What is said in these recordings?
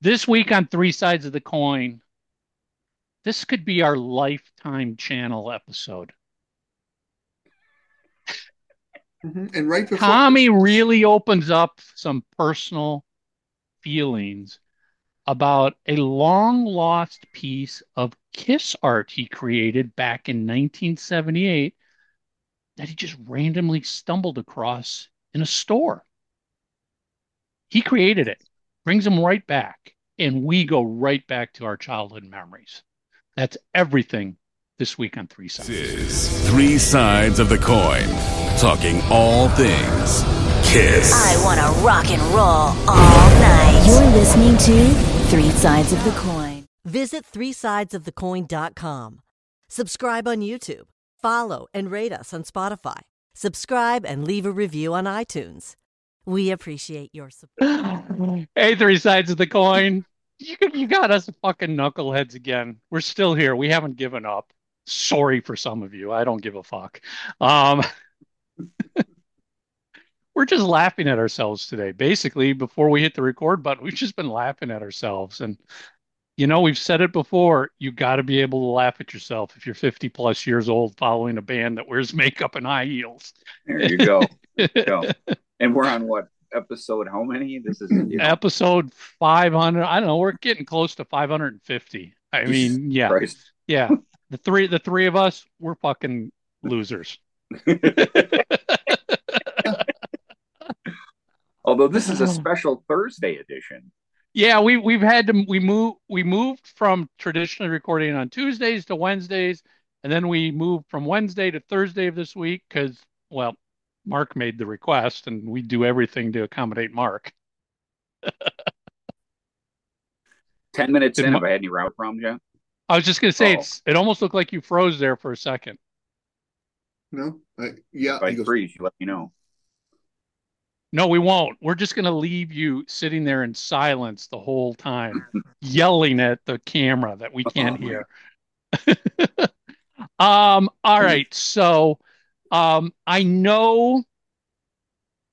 This week on Three Sides of the Coin, this could be our lifetime channel episode. Mm-hmm. And right before Tommy really opens up some personal feelings about a long lost piece of Kiss art he created back in 1978 that he just randomly stumbled across in a store. He created it, brings them right back, and we go right back to our childhood memories. That's everything this week on Three Sides. This is Three Sides of the Coin, talking all things Kiss. I want to rock and roll all night. You're listening to Three Sides of the Coin. Visit threesidesofthecoin.com. Subscribe on YouTube. Follow and rate us on Spotify. Subscribe and leave a review on iTunes. We appreciate your support. hey, Three Sides of the Coin. You, you got us fucking knuckleheads again. We're still here. We haven't given up. Sorry for some of you. I don't give a fuck. Um, we're just laughing at ourselves today. Basically, before we hit the record button, we've just been laughing at ourselves. And, you know, we've said it before you got to be able to laugh at yourself if you're 50 plus years old following a band that wears makeup and high heels. There you go. There you go. And we're on what episode? How many? This is you know, Episode 500. I don't know. We're getting close to 550. I mean, yeah. Christ. Yeah. The three, the three of us, we're fucking losers. Although this is a special Thursday edition. Yeah, we we've had to we move we moved from traditionally recording on Tuesdays to Wednesdays, and then we moved from Wednesday to Thursday of this week because well, Mark made the request, and we do everything to accommodate Mark. Ten minutes Did in, Ma- have I had any route problems yet? I was just gonna say Oh. it's it almost looked like you froze there for a second. no, I, yeah, If I he goes, freeze, you let me know. No, we won't. We're just gonna leave you sitting there in silence the whole time, yelling at the camera that we can't Oh, hear. Um, all right. So, um, I know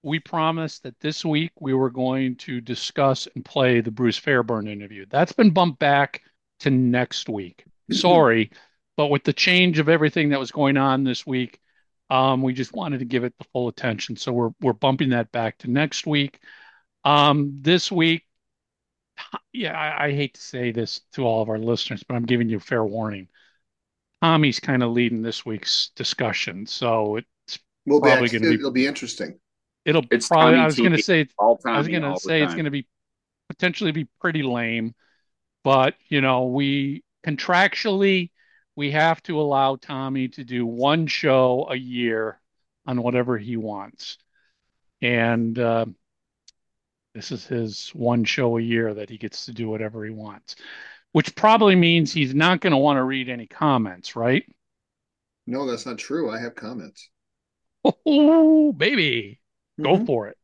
we promised that this week we were going to discuss and play the Bruce Fairbairn interview. That's been bumped back to next week. Sorry, but with the change of everything that was going on this week, um, we just wanted to give it the full attention. So we're we're bumping that back to next week. Um, this week, yeah, I, I hate to say this to all of our listeners, but I'm giving you fair warning. Tommy's kind of leading this week's discussion, so it's we'll probably gonna be- it'll be interesting. it'll It's probably. Tommy I was going to say All I was going to say it's going to be potentially be pretty lame, but you know, we contractually we have to allow Tommy to do one show a year on whatever he wants. And uh, this is his one show a year that he gets to do whatever he wants, which probably means he's not going to want to read any comments, right? No, that's not true. I have comments. Oh, baby, go Mhm. for it.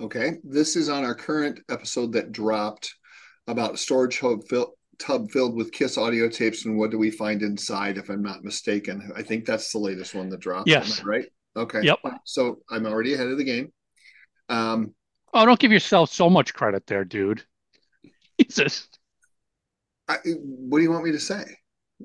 Okay, this is on our current episode that dropped about storage hub, fill, tub filled with Kiss audio tapes and what do we find inside? If I'm not mistaken, I think that's the latest one that dropped. Yes. right. Okay. Yep. So I'm already ahead of the game. Um, Oh, don't give yourself so much credit there, dude. Jesus. I, what do you want me to say?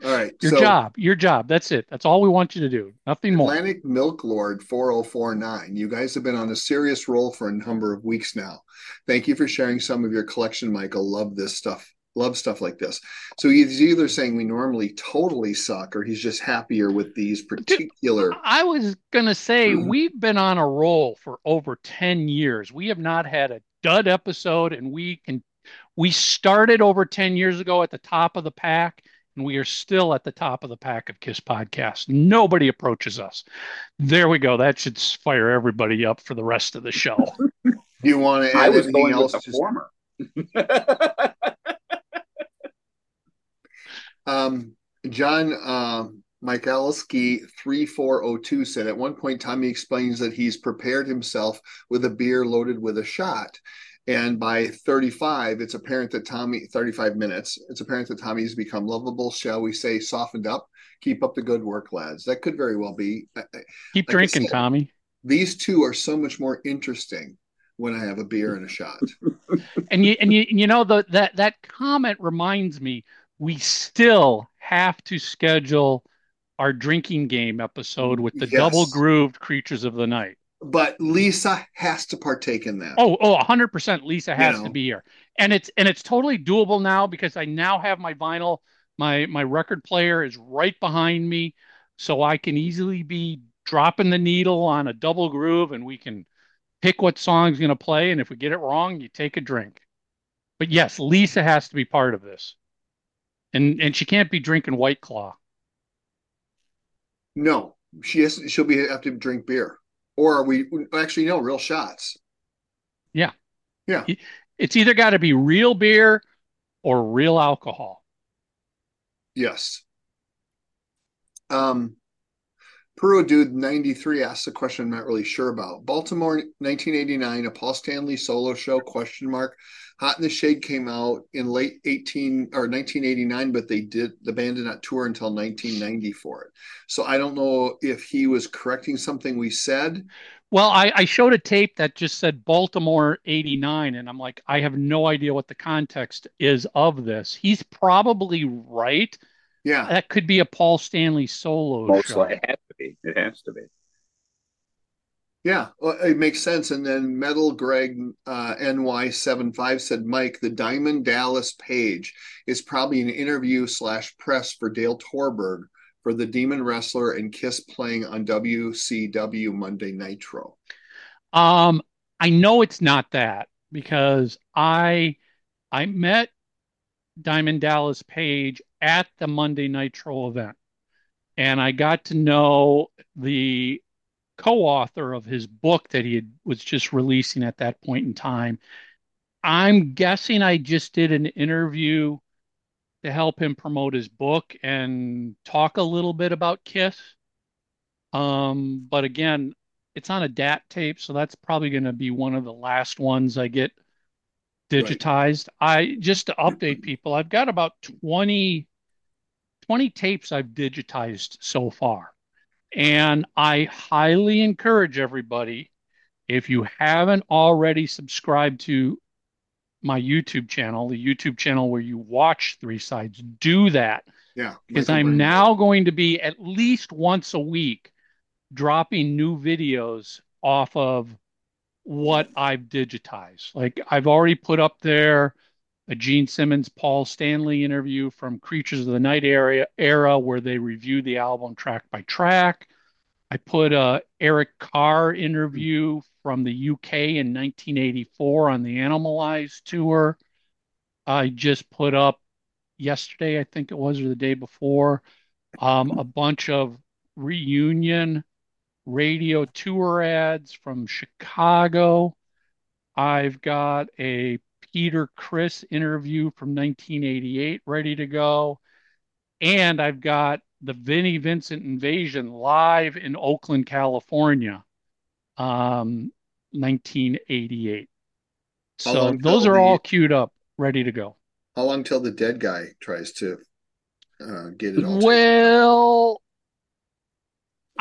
All right. Your so job, your job. That's it. That's all we want you to do. Nothing more. Atlantic Milk Lord 4049. You guys have been on a serious roll for a number of weeks now. Thank you for sharing some of your collection, Michael. Love this stuff. Love stuff like this. So he's either saying we normally totally suck or he's just happier with these particular. I was gonna say Mhm. we've been on a roll for over 10 years. We have not had a dud episode, and we can we started over 10 years ago at the top of the pack, and we are still at the top of the pack of Kiss podcasts. Nobody approaches us. There we go. That should fire everybody up for the rest of the show. Do you want to I was anything going else? with the to- former. Um, John um, Michalski 3402 said at one point, Tommy explains that he's prepared himself with a beer loaded with a shot. And by 35, it's apparent that Tommy, 35 minutes, it's apparent that Tommy's become lovable, shall we say, softened up. Keep up the good work, lads. That could very well be. I- I- Keep Like drinking, said, Tommy. These two are so much more interesting when I have a beer and a shot. and you and you you know the that that comment reminds me we still have to schedule our drinking game episode with the Yes. double grooved creatures of the night. But Lisa has to partake in that. Oh, oh, 100% Lisa has know. to be here. And it's and it's totally doable now because I now have my vinyl my my record player is right behind me so I can easily be dropping the needle on a double groove and we can pick what song's going to play and if we get it wrong you take a drink. But yes, Lisa has to be part of this. And and she can't be drinking White Claw. No, she has. She'll be have to drink beer, or are we actually no real shots? Yeah. Yeah. It's either got to be real beer or real alcohol. Yes. Um, Puro Dude 93 asked a question I'm not really sure about. Baltimore 1989, a Paul Stanley solo show, question mark. Hot in the Shade came out in late 18 or 1989, but they did the band did not tour until 1990 for it. So I don't know if he was correcting something we said. Well, I, I showed a tape that just said Baltimore 89, and I'm like, I have no idea what the context is of this. He's probably right. Yeah. That could be a Paul Stanley solo Most show. likely, it has to be. It has to be. Yeah, well, it makes sense. And then Metal Greg uh, NY75 said, Mike, the Diamond Dallas Page is probably an interview slash press for Dale Torborg for the Demon Wrestler and Kiss playing on WCW Monday Nitro. Um, I know it's not that because I I met Diamond Dallas Page at the Monday Nitro event, and I got to know the co-author of his book that he had, was just releasing at that point in time. I'm guessing I just did an interview to help him promote his book and talk a little bit about Kiss. Um, but again, it's on a DAT tape, so that's probably going to be one of the last ones I get digitized. I just to update people, I've got about 20, 20 tapes I've digitized so far. And I highly encourage everybody, if you haven't already subscribed to my YouTube channel, the YouTube channel where you watch Three Sides, do that Yeah. because I'm Burney. now going to be at least once a week dropping new videos off of what I've digitized. Like I've already put up there a Gene Simmons Paul Stanley interview from Creatures of the Night area era where they review the album track by track. I put a Eric Carr interview from the UK in 1984 on the Animalized tour. I just put up yesterday, I think it was, or the day before, um, a bunch of reunion radio tour ads from Chicago. I've got a Peter Criss interview from 1988 ready to go. And I've got the Vinnie Vincent Invasion live in Oakland, California, um, 1988. How So those are the- all queued up, ready to go. How long till the dead guy tries to uh, get it all? Well,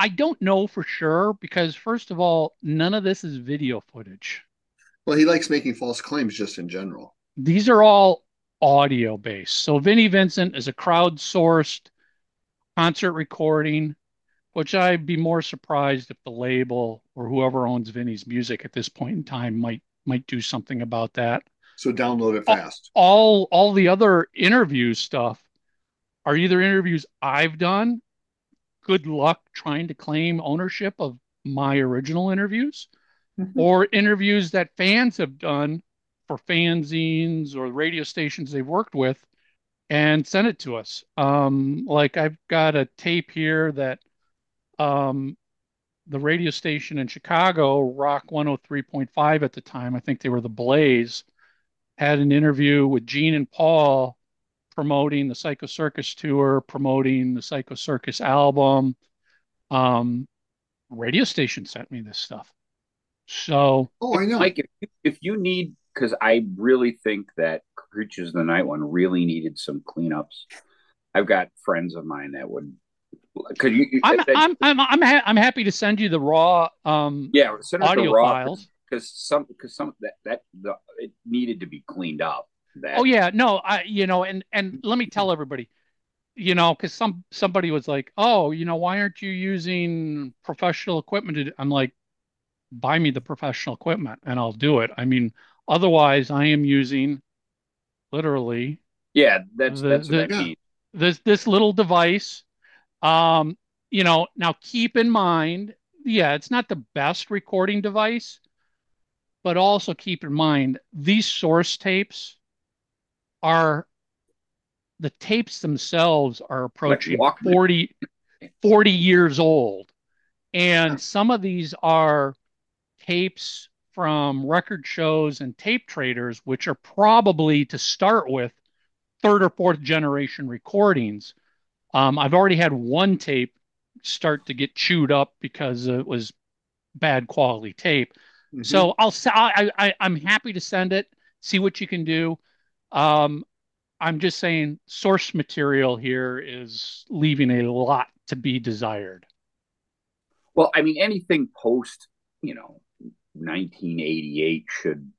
I don't know for sure because, first of all, none of this is video footage. Well, he likes making false claims just in general. These are all audio based. So, Vinnie Vincent is a crowdsourced concert recording, which I'd be more surprised if the label or whoever owns Vinnie's music at this point in time might might do something about that. So download it fast. all all the other interview stuff are either interviews I've done. Good luck trying to claim ownership of my original interviews, or interviews that fans have done for fanzines or radio stations they've worked with and sent it to us. Um, like I've got a tape here that um, the radio station in Chicago, Rock 103.5 at the time, I think they were the Blaze, had an interview with Gene and Paul promoting the Psycho Circus tour, promoting the Psycho Circus album. Um, radio station sent me this stuff. So, Oh, I know. Mike, if you, if you need, because I really think that Creatures of the Night one really needed some cleanups. I've got friends of mine that would. Could you? I'm that- I'm I'm I'm, ha- I'm happy to send you the raw um yeah, send us the audio raw, files. because some because some that that the it needed to be cleaned up. That Oh yeah, no, I you know, and and let me tell everybody, you know, because some somebody was like, oh, you know, why aren't you using professional equipment? I'm like, buy me the professional equipment and I'll do it. I mean, otherwise, I am using literally yeah, that's The- that's what the- that Yeah. means. this this little device. Um, you know, now keep in mind, yeah, it's not the best recording device, but also keep in mind these source tapes are the tapes themselves are approaching Walkman. 40, 40 years old. And some of these are tapes from record shows and tape traders, which are probably to start with third or fourth generation recordings. Um, I've already had one tape start to get chewed up because it was bad quality tape. Mhm. So I'll I, I I'm happy to send it, see what you can do. Um, I'm just saying source material here is leaving a lot to be desired. Well, I mean, anything post, you know, 1988 should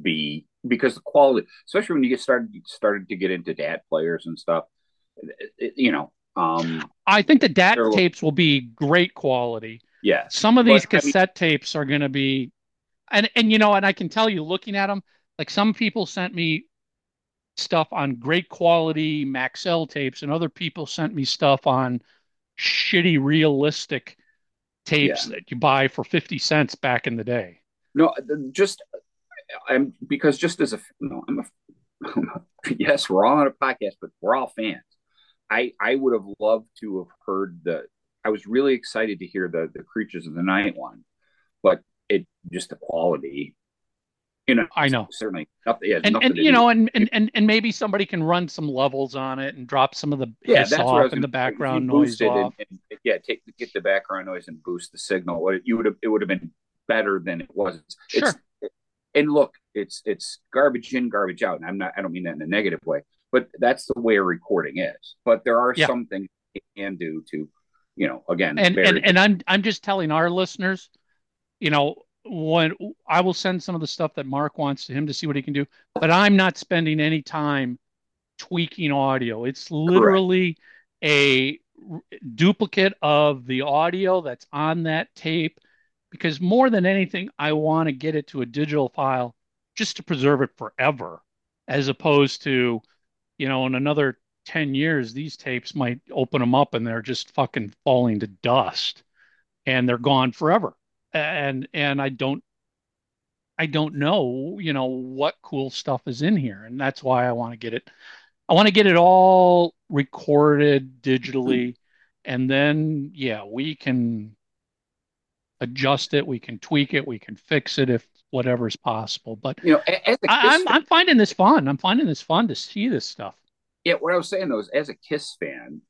be because the quality, especially when you get started started to get into DAT players and stuff, it- you know, um, I think the DAT tapes will be great quality. yeah, Some of these But, I mean- cassette tapes are going to be, and and you know, and I can tell you, looking at them, like some people sent me stuff on great quality Maxell tapes, and other people sent me stuff on shitty realistic tapes that you buy for 50 cents back in the day. no, uh, just I'm because just as a you know, I'm a yes, we're all on a podcast, but we're all fans. I I would have loved to have heard the. I was really excited to hear the the creatures of the night one, but it just the quality. You know, I know. certainly nothing. Yeah, And nothing and you do know, and, and and and maybe somebody can run some levels on it and drop some of the yeah, that's what I was off and the gonna- if you background noise boosted and- off. and- yeah, take get the background noise and boost the signal. What you would have it would have been better than it was. Sure. It's, and look, it's it's garbage in, garbage out. And I'm not I don't mean that in a negative way, but that's the way a recording is. But there are Yeah. some things you can do to, you know, again, and and and I'm I'm just telling our listeners, you know, when I will send some of the stuff that Mark wants to him to see what he can do, but I'm not spending any time tweaking audio. It's literally a r- duplicate of the audio that's on that tape because more than anything, I want to get it to a digital file just to preserve it forever, as opposed to, you know, in another 10 years, these tapes might open them up and they're just fucking falling to dust and they're gone forever. And and I don't I don't know, you know, what cool stuff is in here. And that's why I want to get it I want to get it all recorded digitally hmm. and then yeah, we can adjust it, we can tweak it, we can fix it if whatever's possible. But you know, a- as a I, I'm I'm finding this fun. I'm finding this fun to see this stuff. Yeah, what I was saying though is, as a Kiss fan,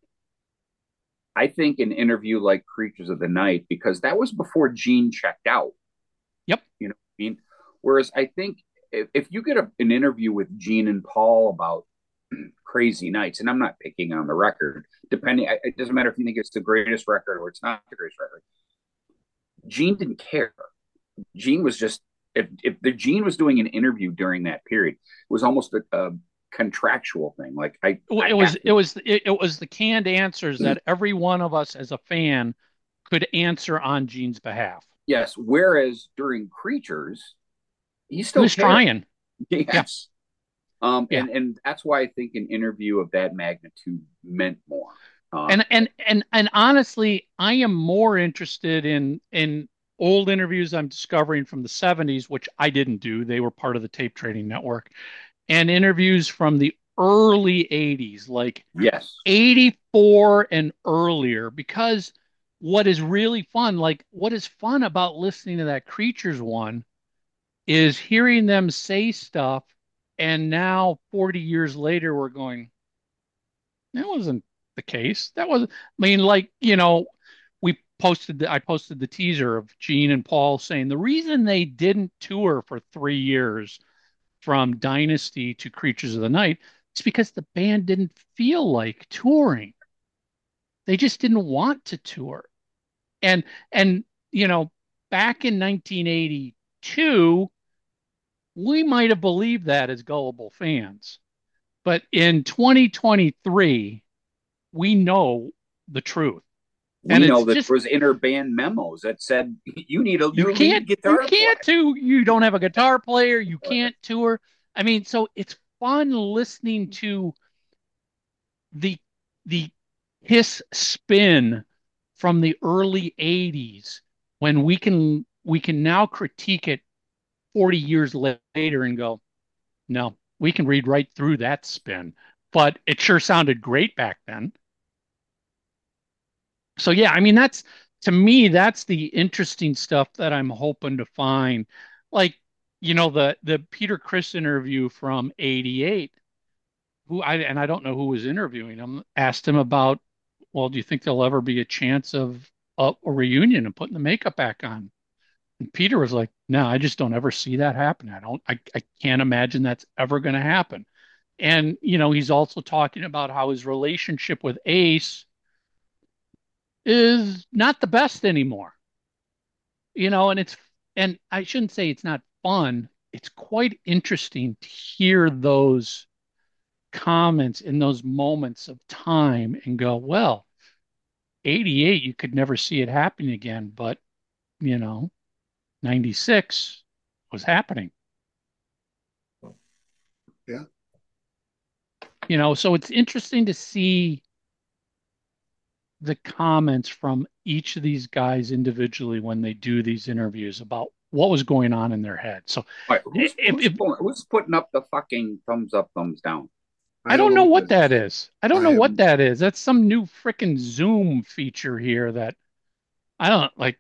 I think an interview like Creatures of the Night because that was before Gene checked out. Yep. You know what I mean? Whereas I think if, if you get a, an interview with Gene and Paul about Crazy Nights, and I'm not picking on the record, depending, it doesn't matter if you think it's the greatest record or it's not the greatest record. Gene didn't care. Gene was just if if the Gene was doing an interview during that period, it was almost a, a contractual thing. Like I, Well, I it was it was it, it was the canned answers that every one of us as a fan could answer on Gene's behalf. yes. Whereas during Creatures, he He still was trying. Yes. Um, Yeah. and and that's why I think an interview of that magnitude meant more. Um, And and and and honestly, I am more interested in in old interviews I'm discovering from the 70s, which I didn't do. They were part of the tape trading network, and interviews from the early 80s, like yes, 84 and earlier because what is really fun like what is fun about listening to that creatures one is hearing them say stuff and now 40 years later we're going that wasn't the case. That was i mean like you know we posted the, i posted the teaser of gene and paul saying the reason they didn't tour for three years from dynasty to creatures of the night it's because the band didn't feel like touring they just didn't want to tour and and you know back in 1982, we might have believed that as gullible fans. But in 2023, we know the truth. We And know that just- there was interband memos that said you need a new You can't, guitar you can't player." do, you don't have a guitar player, you can't tour. I mean, so it's fun listening to the the Kiss spin from the early 80s when we can we can now critique it 40 years later and go, no, we can read right through that spin. But it sure sounded great back then. So yeah, I mean that's to me that's the interesting stuff that I'm hoping to find. Like, you know, the the Peter Criss interview from 88 who I and I don't know who was interviewing him, asked him about, well, do you think there'll ever be a chance of a, a reunion and putting the makeup back on? And Peter was like, no, I just don't ever see that happen. I don't, I, I can't imagine that's ever going to happen. And, you know, he's also talking about how his relationship with Ace is not the best anymore. You know, and it's, and I shouldn't say it's not fun. It's quite interesting to hear those comments in those moments of time and go, well, 88, you could never see it happening again, but, you know, 96 was happening. Yeah. You know, so it's interesting to see the comments from each of these guys individually when they do these interviews about what was going on in their head. So All right, who's, If- who's if- who's putting up the fucking thumbs up, thumbs down? I don't know what that is. I don't I know what that is. That's some new freaking Zoom feature here that I don't like.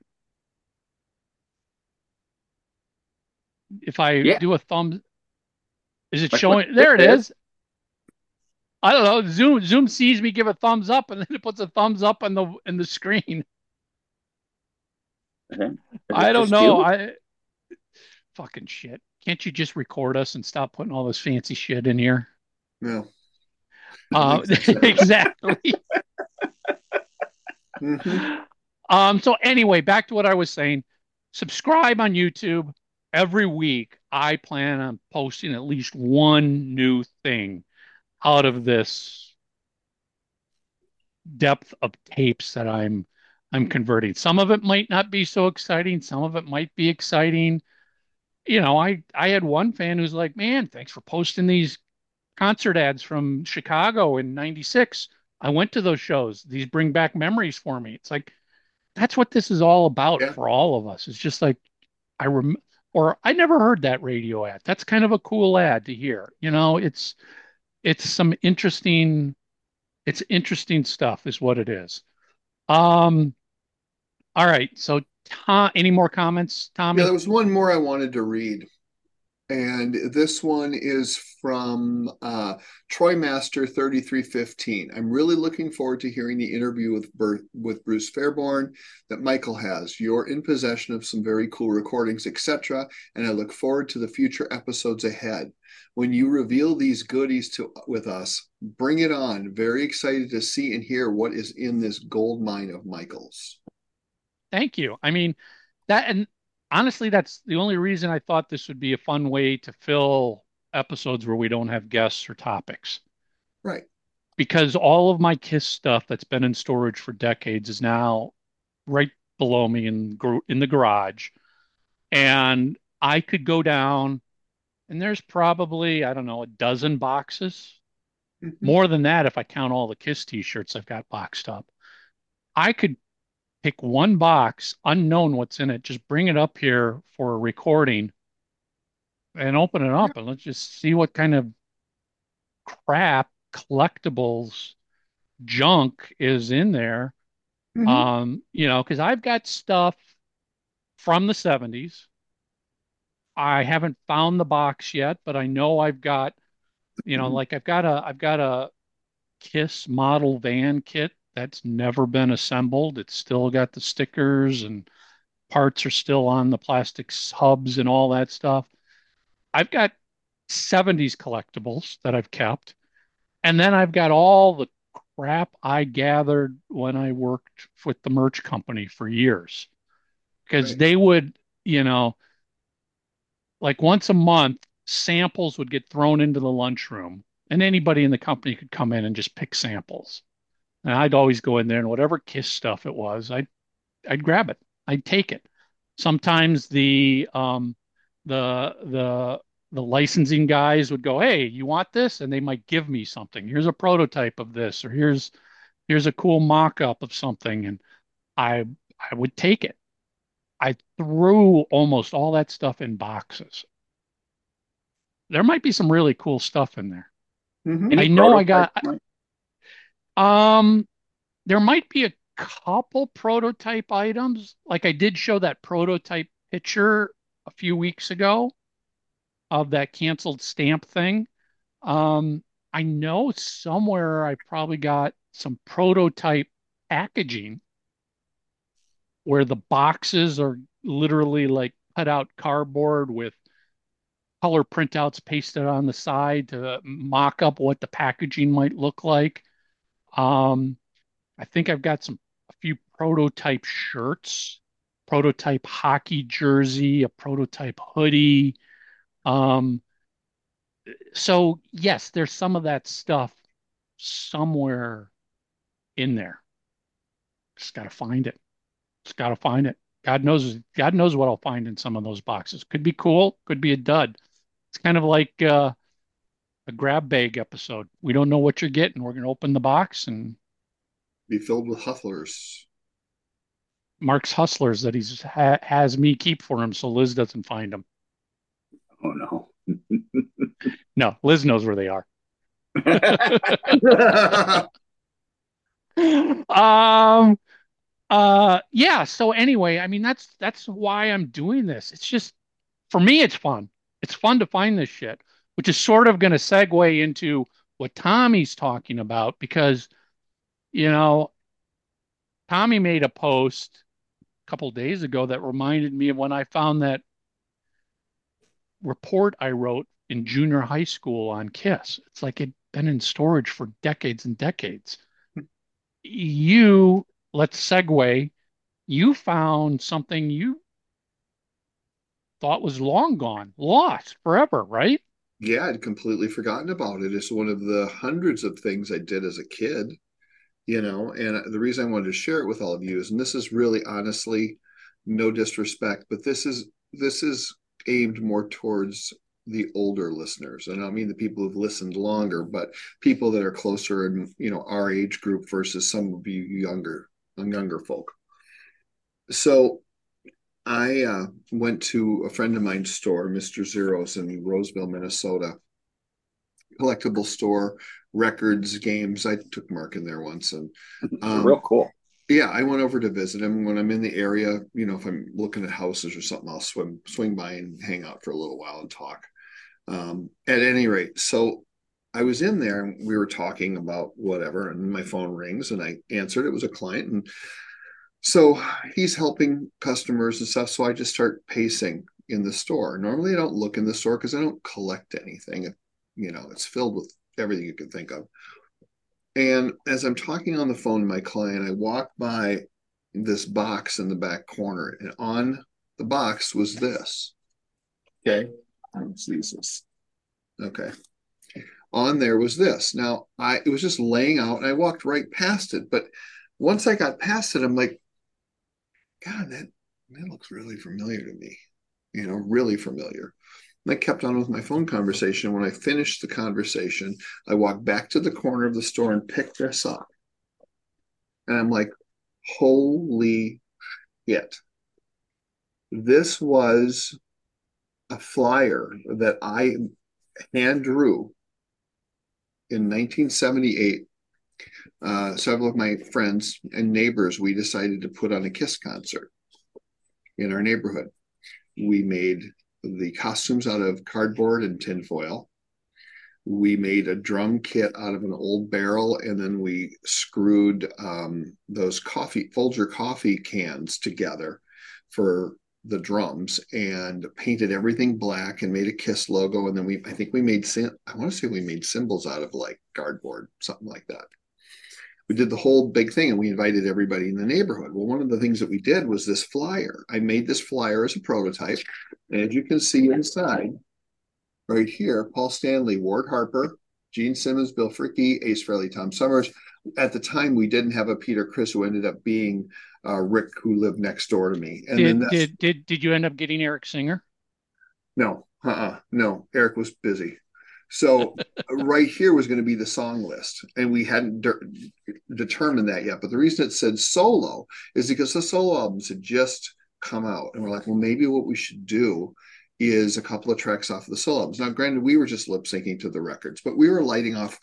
If I Yeah. do a thumb, is it Like, showing? what- There it there it is. I don't know. Zoom Zoom sees me give a thumbs up and then it puts a thumbs up on the in the screen. Is it I don't know. you? I fucking shit. Can't you just record us and stop putting all this fancy shit in here? No. Uh, Makes sense. exactly. Mhm. Um, so anyway, back to what I was saying. Subscribe on YouTube. Every week, I plan on posting at least one new thing out of this depth of tapes that I'm I'm converting. Some of it might not be so exciting, some of it might be exciting. You know, I I had one fan who's like, "Man, thanks for posting these concert ads from Chicago in 96. I went to those shows. These bring back memories for me." It's like that's what this is all about Yeah. for all of us. It's just like I rem or I never heard that radio ad. That's kind of a cool ad to hear. You know, it's it's some interesting it's interesting stuff is what it is. Um all right. So Tom, any more comments, Tommy? Yeah, there was one more I wanted to read. And this one is from uh, Troy Master 3315. I'm really looking forward to hearing the interview with with Bruce Fairbairn that Michael has. You're in possession of some very cool recordings, etc. And I look forward to the future episodes ahead. When you reveal these goodies to with us, bring it on. Very excited to see and hear what is in this gold mine of Michael's. Thank you. I mean, that and honestly, that's the only reason I thought this would be a fun way to fill episodes where we don't have guests or topics. Right. Because all of my Kiss stuff that's been in storage for decades is now right below me in in the garage. And I could go down and there's probably, I don't know, a dozen boxes. Mhm. More than that if I count all the Kiss t-shirts I've got boxed up. I could pick one box, unknown what's in it, just bring it up here for a recording and open it up and let's just see what kind of crap collectibles junk is in there. Mhm. Um, you know, because I've got stuff from the 70s. I haven't found the box yet, but I know I've got, you know, like I've got a I've got a Kiss model van kit that's never been assembled. It's still got the stickers and parts are still on the plastic hubs and all that stuff. I've got 70s collectibles that I've kept. And then I've got all the crap I gathered when I worked with the merch company for years. Because Right. they would, you know, like once a month, samples would get thrown into the lunchroom, and anybody in the company could come in and just pick samples. And I'd always go in there, and whatever Kiss stuff it was, I'd I'd grab it. I'd take it. Sometimes the um, the the the licensing guys would go, "Hey, you want this?" And they might give me something. Here's a prototype of this, or here's here's a cool mock-up of something, and I I would take it. I threw almost all that stuff in boxes. There might be some really cool stuff in there. Mhm. I know I got prototype, Mike? Um there might be a couple prototype items. Like I did show that prototype picture a few weeks ago of that canceled stamp thing. Um, I know somewhere I probably got some prototype packaging where the boxes are literally like cut out cardboard with color printouts pasted on the side to mock up what the packaging might look like. Um, I think I've got some a few prototype shirts, prototype hockey jersey, a prototype hoodie. Um, so yes, there's some of that stuff somewhere in there. Just got to find it. Just got to find it. God knows, God knows what I'll find in some of those boxes. Could be cool, could be a dud. It's kind of like uh, a grab bag episode. We don't know what you're getting. We're going to open the box and Be filled with hustlers. Mark's hustlers that he's ha has me keep for him so Liz doesn't find them. Oh no. No, Liz knows where they are. Um, uh, yeah. So anyway, I mean, that's that's why I'm doing this. It's just for me, it's fun. It's fun to find this shit, which is sort of going to segue into what Tommy's talking about because, you know, Tommy made a post a couple days ago that reminded me of when I found that report I wrote in junior high school on Kiss. It's like it'd been in storage for decades and decades. You, let's segue, you found something you thought was long gone, lost forever, right? Yeah, I'd completely forgotten about it. It's one of the hundreds of things I did as a kid, you know. And the reason I wanted to share it with all of you is, and this is really honestly no disrespect, but this is this is aimed more towards the older listeners. And I mean the people who've listened longer, but people that are closer in you know our age group versus some of you younger younger folk. So I uh, went to a friend of mine's store, Mr. Zeros in Roseville, Minnesota, collectible store, records, games. I took Mark in there once, and um, Real cool. yeah, I went over to visit him when I'm in the area. You know, if I'm looking at houses or something, I'll swim swing by and hang out for a little while and talk. Um, at any rate, so I was in there and we were talking about whatever, and my phone rings and I answered. It was a client, and so he's helping customers and stuff. So I just start pacing in the store. Normally, I don't look in the store because I don't collect anything. You know, it's filled with everything you can think of. And as I'm talking on the phone to my client, I walk by this box in the back corner, and on the box was this. Okay. Oh, Let's. Okay. On there was this. Now I it was just laying out and I walked right past it. But once I got past it, I'm like, God, that that looks really familiar to me. You know, really familiar. And I kept on with my phone conversation. When I finished the conversation, I walked back to the corner of the store and picked this up. And I'm like, holy shit. This was a flyer that I hand drew in 1978. Uh, several of my friends and neighbors, we decided to put on a Kiss concert in our neighborhood. We made the costumes out of cardboard and tinfoil. We made a drum kit out of an old barrel, and then we screwed um, those coffee Folger coffee cans together for the drums and painted everything black and made a kiss logo and then we i think we made i want to say we made symbols out of like cardboard something like that we did the whole big thing and we invited everybody in the neighborhood. Well, one of the things that we did was this flyer. I made this flyer as a prototype. And as you can see inside, right here, Paul Stanley, Ward Harper, Gene Simmons, Bill Fricke, Ace Frehley, Tom Sommers. At the time, we didn't have a Peter Criss who ended up being uh, Rick, who lived next door to me. And did, did did did you end up getting Eric Singer? No, uh, uh no. Eric was busy. So uh, right here was going to be the song list, and we hadn't de- determined that yet. But the reason it said solo is because the solo albums had just come out, and we're like, well, maybe what we should do is a couple of tracks off of the solo albums. Now, granted, we were just lip syncing to the records, but we were lighting off.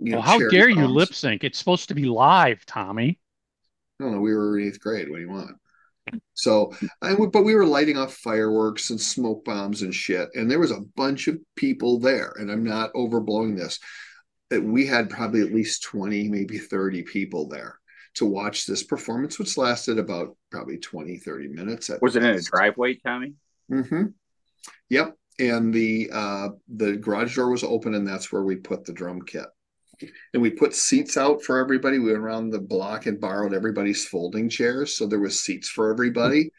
You know, well, how dare you lip sync? It's supposed to be live, Tommy. I don't know. We were in eighth grade. What do you want? So, I, but we were lighting off fireworks and smoke bombs and shit. And there was a bunch of people there. And I'm not overblowing this. That we had probably at least 20, maybe 30 people there to watch this performance, which lasted about probably 20, 30 minutes. was it in a driveway, Tommy? Mm-hmm. Yep. And the uh, the garage door was open, and that's where we put the drum kit and we put seats out for everybody. We went around the block and borrowed everybody's folding chairs, so there was seats for everybody,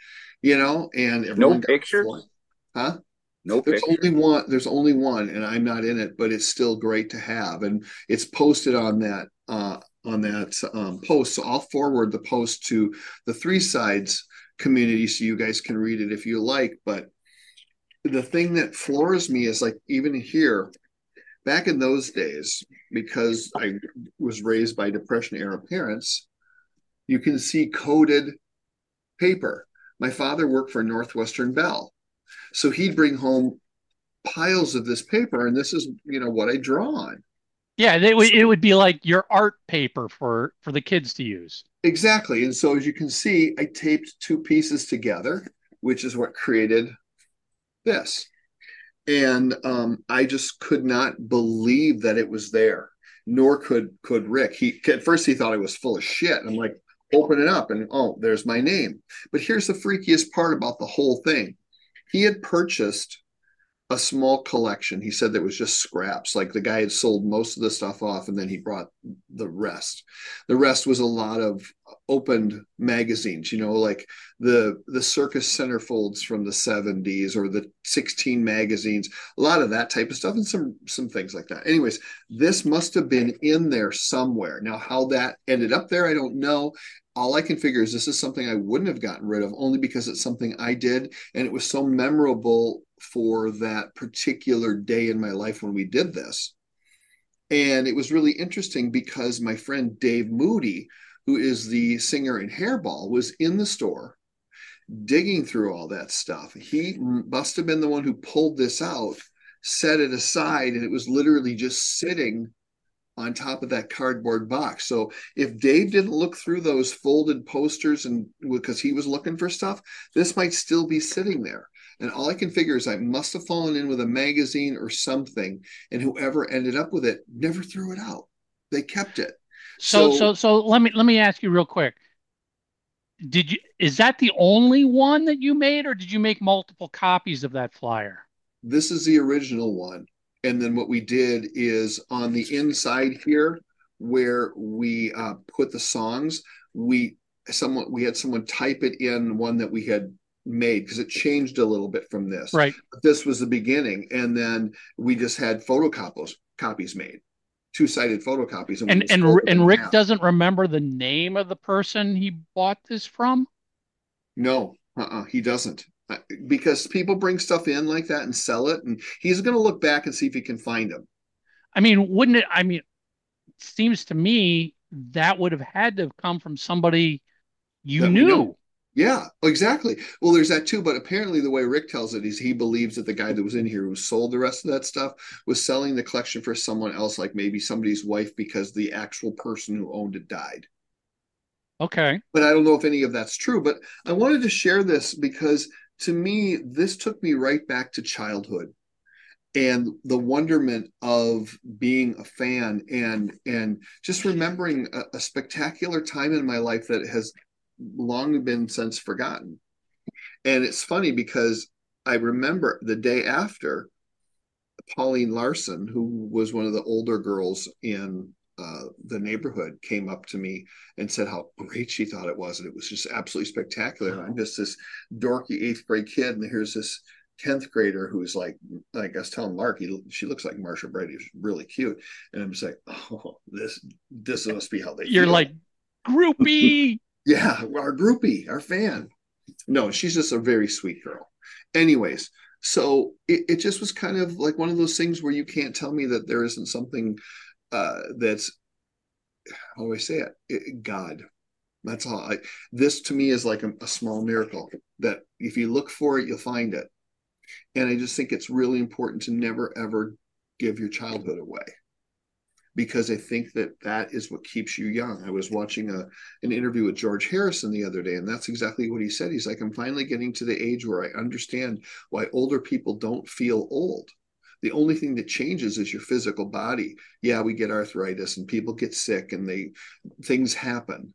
you know. And no pictures, huh? No, there's pictures. only one. There's only one, and I'm not in it, but it's still great to have, and it's posted on that uh, on that um, post. So I'll forward the post to the Three Sides community so you guys can read it if you like. But the thing that floors me is like even here back in those days, because I was raised by Depression era parents, you can see coded paper. My father worked for Northwestern Bell. So he'd bring home piles of this paper, and this is, you know, what I draw on. Yeah, it would, it would be like your art paper for for the kids to use. Exactly. And so as you can see, I taped two pieces together, which is what created this and um, I just could not believe that it was there. Nor could could Rick. He at first he thought I was full of shit. I'm like, open it up, and oh, there's my name. But here's the freakiest part about the whole thing: he had purchased a small collection. He said that was just scraps. Like the guy had sold most of the stuff off and then he brought the rest. The rest was a lot of opened magazines, you know, like the the circus centerfolds from the 70s or the 16 magazines, a lot of that type of stuff and some some things like that. Anyways, this must have been in there somewhere. Now how that ended up there, I don't know all I can figure is this is something I wouldn't have gotten rid of only because it's something I did and it was so memorable for that particular day in my life when we did this. And it was really interesting because my friend Dave Moody, who is the singer in Hairball, was in the store digging through all that stuff. He must have been the one who pulled this out, set it aside, and it was literally just sitting on top of that cardboard box. So if Dave didn't look through those folded posters and because he was looking for stuff, this might still be sitting there. And all I can figure is I must have fallen in with a magazine or something, and whoever ended up with it never threw it out. They kept it. So, so, so, so let me let me ask you real quick. Did you is that the only one that you made, or did you make multiple copies of that flyer? This is the original one. And then what we did is on the inside here, where we uh, put the songs, we someone we had someone type it in one that we had made because it changed a little bit from this. Right. But this was the beginning, and then we just had photocopies copies made, two sided photocopies. And and and, and Rick doesn't remember the name of the person he bought this from. No, uh-uh, he doesn't. Because people bring stuff in like that and sell it, and he's going to look back and see if he can find them. I mean, wouldn't it? I mean, it seems to me that would have had to have come from somebody you that knew. Yeah, exactly. Well, there's that too, but apparently the way Rick tells it is he believes that the guy that was in here who sold the rest of that stuff was selling the collection for someone else, like maybe somebody's wife, because the actual person who owned it died. Okay. But I don't know if any of that's true. But I wanted to share this because to me, this took me right back to childhood and the wonderment of being a fan and and just remembering a, a spectacular time in my life that has long been since forgotten. And it's funny because I remember the day after Pauline Larson, who was one of the older girls in uh, the neighborhood came up to me and said how great she thought it was, and it was just absolutely spectacular. I'm just this dorky eighth grade kid, and here's this 10th grader who's like like I was telling Mark he, she looks like Marcia Brady she's really cute and I'm just like oh this this must be how they you're feel. like groupie yeah our groupie our fan. No she's just a very sweet girl. Anyways so it, it just was kind of like one of those things where you can't tell me that there isn't something uh that's how do I say it, it God. That's all. I, this to me is like a, a small miracle that if you look for it you'll find it. And I just think it's really important to never ever give your childhood away because I think that that is what keeps you young. I was watching a an interview with George Harrison the other day, and that's exactly what he said. He's like, I'm finally getting to the age where I understand why older people don't feel old. The only thing that changes is your physical body. Yeah, we get arthritis and people get sick and they things happen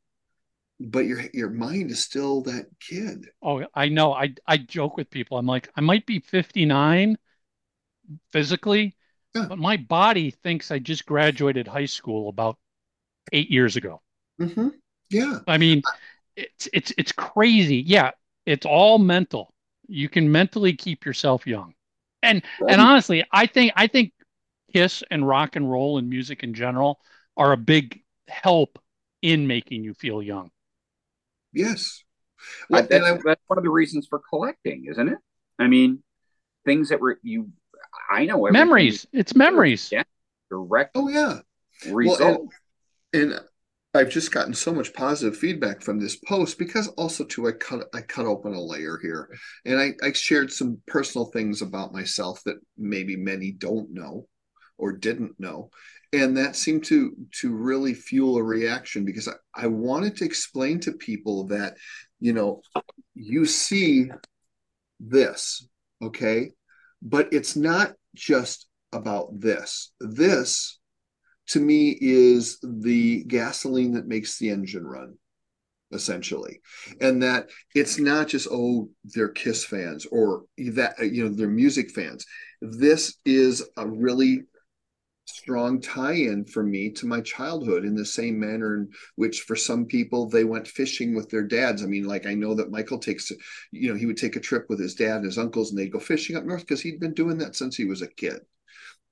but your your mind is still that kid. Oh, I know. I I joke with people. I'm like, I might be 59 physically, Yeah. but my body thinks I just graduated high school about eight years ago. Mm-hmm. Yeah, I mean, it's it's it's crazy. Yeah, it's all mental. You can mentally keep yourself young. And and honestly, I think I think Kiss and rock and roll and music in general are a big help in making you feel young. yes. I- Well, and that's, I, that's one of the reasons for collecting, isn't it? I mean, things that were you. I know everything Memories. It's memories. Yeah. direct oh yeah. result. and I've just gotten so much positive feedback from this post because also too I cut I cut open a layer here and I, I shared some personal things about myself that maybe many don't know or didn't know and that seemed to to really fuel a reaction because I, I wanted to explain to people that you know you see this okay but it's not just about this. This to me is the gasoline that makes the engine run essentially. And that it's not just oh they're kiss fans or that you know they're music fans. This is a really strong tie-in for me to my childhood in the same manner in which for some people they went fishing with their dads. I mean like i know that michael takes you know he would take a trip with his dad and his uncles and they'd go fishing up north because he'd been doing that since he was a kid.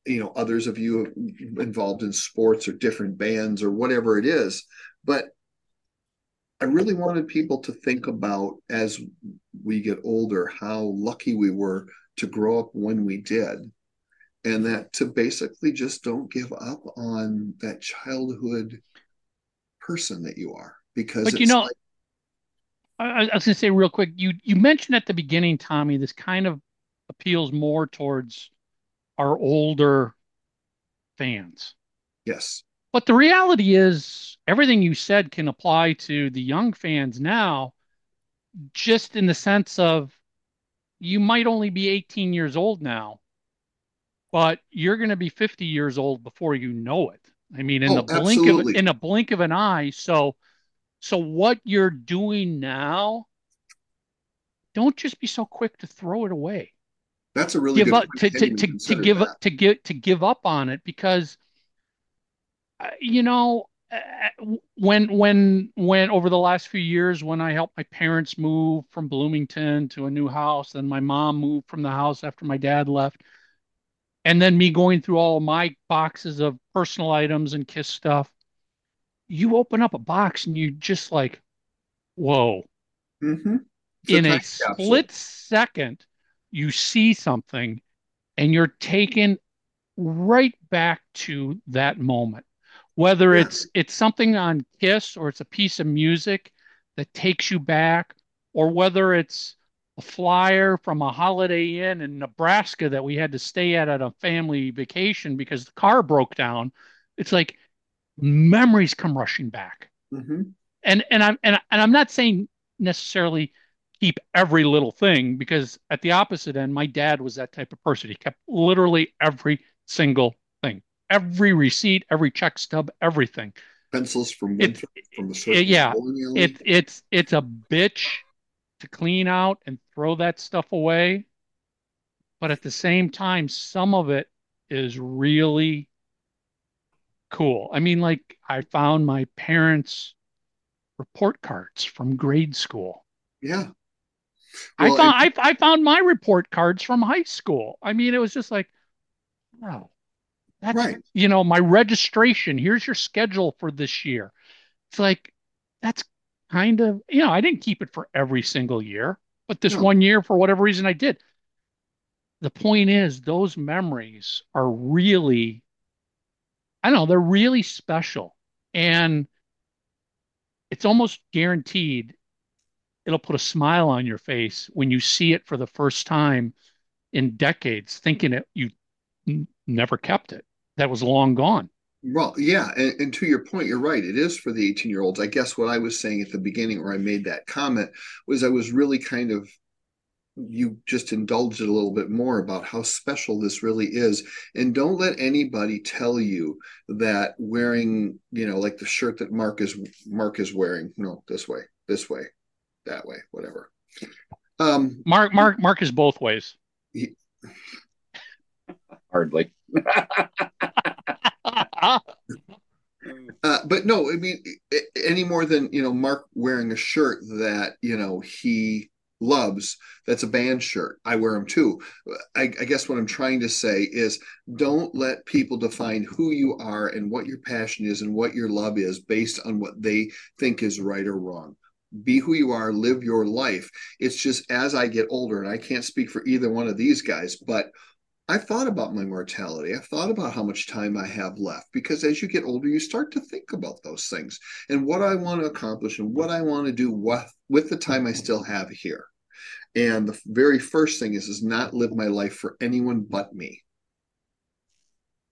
You know others of you involved in sports or different bands or whatever it is but i really wanted people to think about as we get older how lucky we were to grow up when we did and that to basically just don't give up on that childhood person that you are because But you know, like, I, I was going to say real quick, you you mentioned at the beginning, Tommy, this kind of appeals more towards our older fans. yes But the reality is, everything you said can apply to the young fans now, just in the sense of you might only be 18 years old now, but you're going to be 50 years old before you know it. I mean, in Oh, the blink of in a blink of an eye. So, so what you're doing now, don't just be so quick to throw it away that's a really give good up to to to, to give that. to give to give up on it because uh, you know uh, when when when over the last few years when I helped my parents move from Bloomington to a new house then my mom moved from the house after my dad left and then me going through all my boxes of personal items and kiss stuff you open up a box and you just like whoa Mhm. In a capsule. split second, you see something and you're taken right back to that moment. Whether Yeah. it's it's something on Kiss or it's a piece of music that takes you back, or whether it's a flyer from a Holiday Inn in Nebraska that we had to stay at at a family vacation because the car broke down. It's like memories come rushing back Mhm. and and I'm and, and I'm not saying necessarily keep every little thing because at the opposite end, my dad was that type of person. He kept literally every single thing, every receipt, every check stub, everything. pencils from It- from the Circus yeah. It it's it's a bitch to clean out and throw that stuff away, but at the same time, some of it is really cool. I mean, like I found my parents' report cards from grade school. Yeah. I found I, I found my report cards from high school. I mean, it was just like, wow, that's Right. you know, my registration. Here's your schedule for this year. It's like that's kind of you know, I didn't keep it for every single year, but this No. one year, for whatever reason, I did. The point is, those memories are really, I don't know, they're really special, and it's almost guaranteed it'll put a smile on your face when you see it for the first time in decades, thinking it you n- never kept it. That was long gone. Well, yeah, and, and to your point, you're right. It is for the 18 year olds. I guess what I was saying at the beginning, where I made that comment, was I was really kind of you just indulged it a little bit more about how special this really is, and don't let anybody tell you that wearing, you know, like the shirt that Mark is Mark is wearing. No, this way, this way, that way, whatever. Um, Mark, Mark, Mark is both ways. Hardly. Uh, but no, I mean, any more than you know, Mark wearing a shirt that you know he loves. That's a band shirt. I wear them too. I, I guess what I'm trying to say is, don't let people define who you are and what your passion is and what your love is based on what they think is right or wrong. Be who you are. Live your life. It's just as I get older, and I can't speak for either one of these guys, but I've thought about my mortality. I've thought about how much time I have left because as you get older, you start to think about those things and what I want to accomplish and what I want to do with, with the time I still have here. And the very first thing is is not live my life for anyone but me.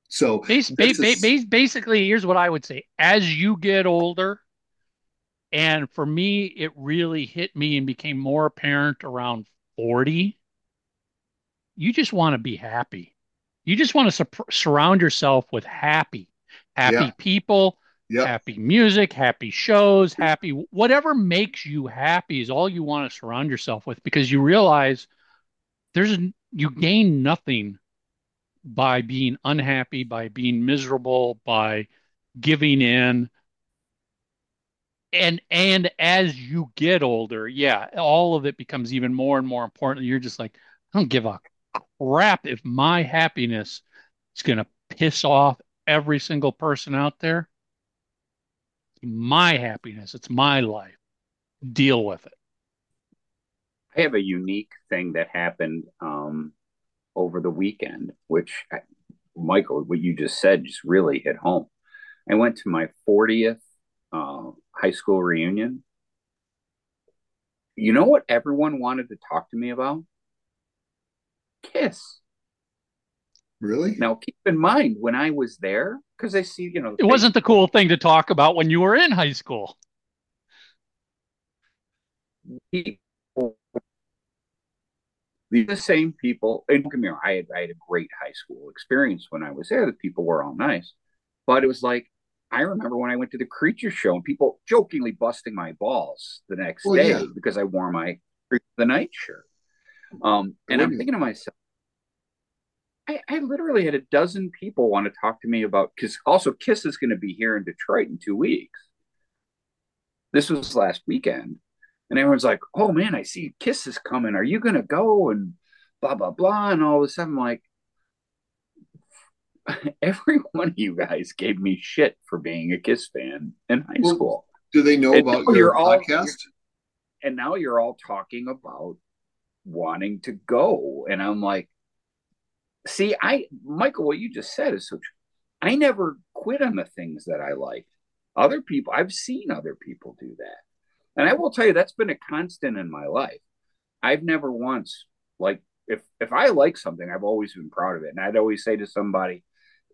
So Bas- ba- that's a ba- s- bas- basically, here's what I would say: as you get older, and for me, it really hit me and became more apparent around 40. You just want to be happy. You just want to sur- surround yourself with happy, happy Yeah. people, Yep. happy music, happy shows, happy whatever makes you happy is all you want to surround yourself with because you realize there's you gain nothing by being unhappy, by being miserable, by giving in. And and as you get older, yeah, all of it becomes even more and more important. You're just like, I don't give a crap if my happiness is going to piss off every single person out there. My happiness, it's my life. Deal with it. I have a unique thing that happened um, over the weekend, which I, Michael, what you just said, just really hit home. I went to my 40th uh, high school reunion. You know what everyone wanted to talk to me about? Kiss. really? Now, keep in mind when I was there, because I see, you know, It wasn't the cool thing to talk about when you were in high school. people the same people and don't get me I had I had a great high school experience when I was there. The people were all nice. But it was like I remember when I went to the creature show and people jokingly busting my balls the next Well, day yeah. because I wore my the night shirt. Um, and I'm thinking to myself, I, I literally had a dozen people want to talk to me about because also Kiss is going to be here in Detroit in two weeks. This was last weekend. And everyone's like, oh man, I see Kiss is coming. Are you going to go? And blah, blah, blah. And all of a sudden, I'm like, every one of you guys gave me shit for being a Kiss fan in high Well, school. Do they know And about your you're all- podcast? And now you're all talking about wanting to go. And I'm like, see, I, Michael, what you just said is so true. I never quit on the things that I liked. Other people, I've seen other people do that. And I will tell you, that's been a constant in my life. I've never once, like, if if I like something, I've always been proud of it. And I'd always say to somebody,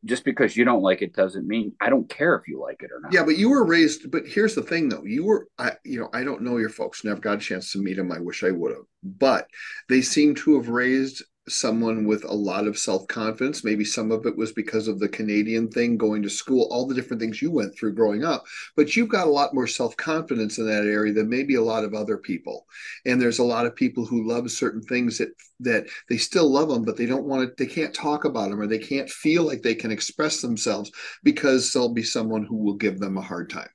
just because you don't like it doesn't mean I don't care if you like it or not. Yeah, but you were raised. But here's the thing, though. You were, I, you know, I don't know your folks. Never got a chance to meet them. I wish I would have. But they seem to have raised someone with a lot of self confidence. Maybe some of it was because of the Canadian thing, going to school, all the different things you went through growing up. But you've got a lot more self confidence in that area than maybe a lot of other people. And there's a lot of people who love certain things that that they still love them, but they don't want to. They can't talk about them or they can't feel like they can express themselves because there'll be someone who will give them a hard time.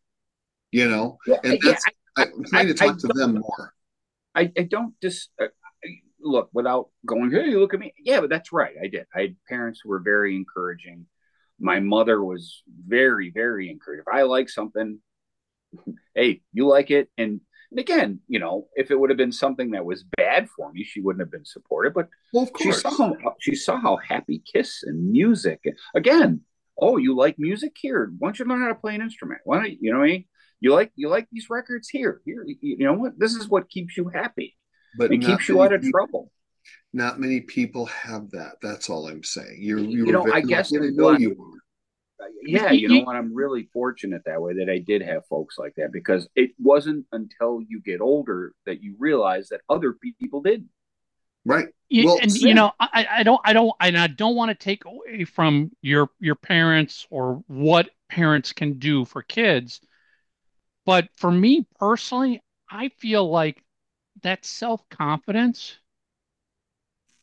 You know, and that's yeah, I, am trying to talk to them more. I, I don't just look without going, hey, look at me. Yeah, but that's right. I did. I had parents who were very encouraging. My mother was very, very encouraging. If I like something, hey, you like it. And, and again, you know, if it would have been something that was bad for me, she wouldn't have been supportive. But well, she saw how she saw how happy Kiss and music. Again, oh, you like music here? Why don't you learn how to play an instrument? Why don't you, you know what I mean? You like you like these records here. Here, you know what? This is what keeps you happy but it keeps you out of people, trouble. Not many people have that. That's all I'm saying. You're, you, you know, I guess I know you are. Uh, yeah, you know what? I'm really fortunate that way that I did have folks like that because it wasn't until you get older that you realize that other people did. Right. You, well, and same. you know, I, I don't, I don't, and I don't want to take away from your your parents or what parents can do for kids, but for me personally, I feel like that self confidence,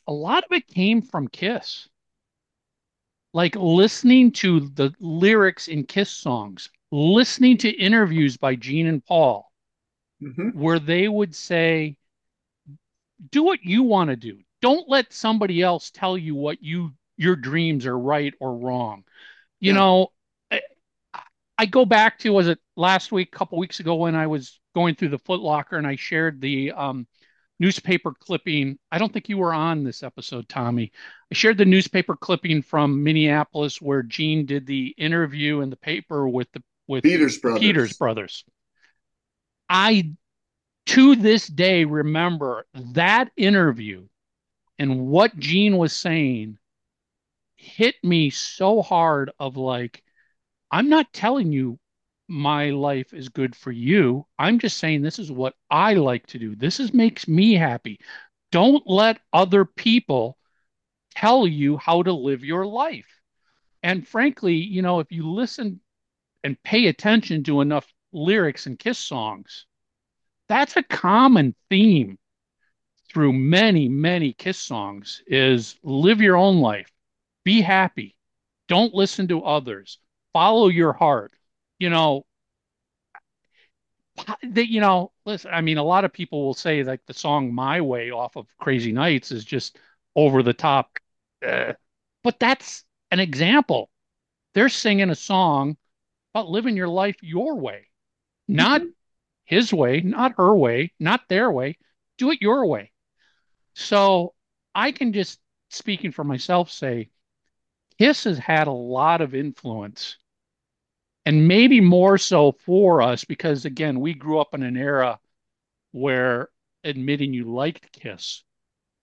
a lot of it came from Kiss. Like listening to the lyrics in Kiss songs, listening to interviews by Gene and Paul, mm-hmm. where they would say, do what you want to do. Don't let somebody else tell you what you your dreams are right or wrong. You yeah. know, I, go back to was it last week, a couple weeks ago when I was going through the Footlocker and I shared the um, newspaper clipping. I don't think you were on this episode, Tommy. I shared the newspaper clipping from Minneapolis where Gene did the interview in the paper with the with Peters brothers. Peters brothers. I to this day remember that interview and what Gene was saying hit me so hard of like I'm not telling you my life is good for you. I'm just saying this is what I like to do. This is makes me happy. Don't let other people tell you how to live your life. And frankly, you know, if you listen and pay attention to enough lyrics and Kiss songs, that's a common theme through many, many Kiss songs is live your own life. Be happy. Don't listen to others. Follow your heart you know, that you know, listen, I mean, a lot of people will say like the song "My Way" off of Crazy Nights is just over the top, uh, but that's an example. They're singing a song about living your life your way, not mm-hmm. his way, not her way, not their way. Do it your way. So I can just, speaking for myself, say Kiss has had a lot of influence and maybe more so for us because again we grew up in an era where admitting you liked kiss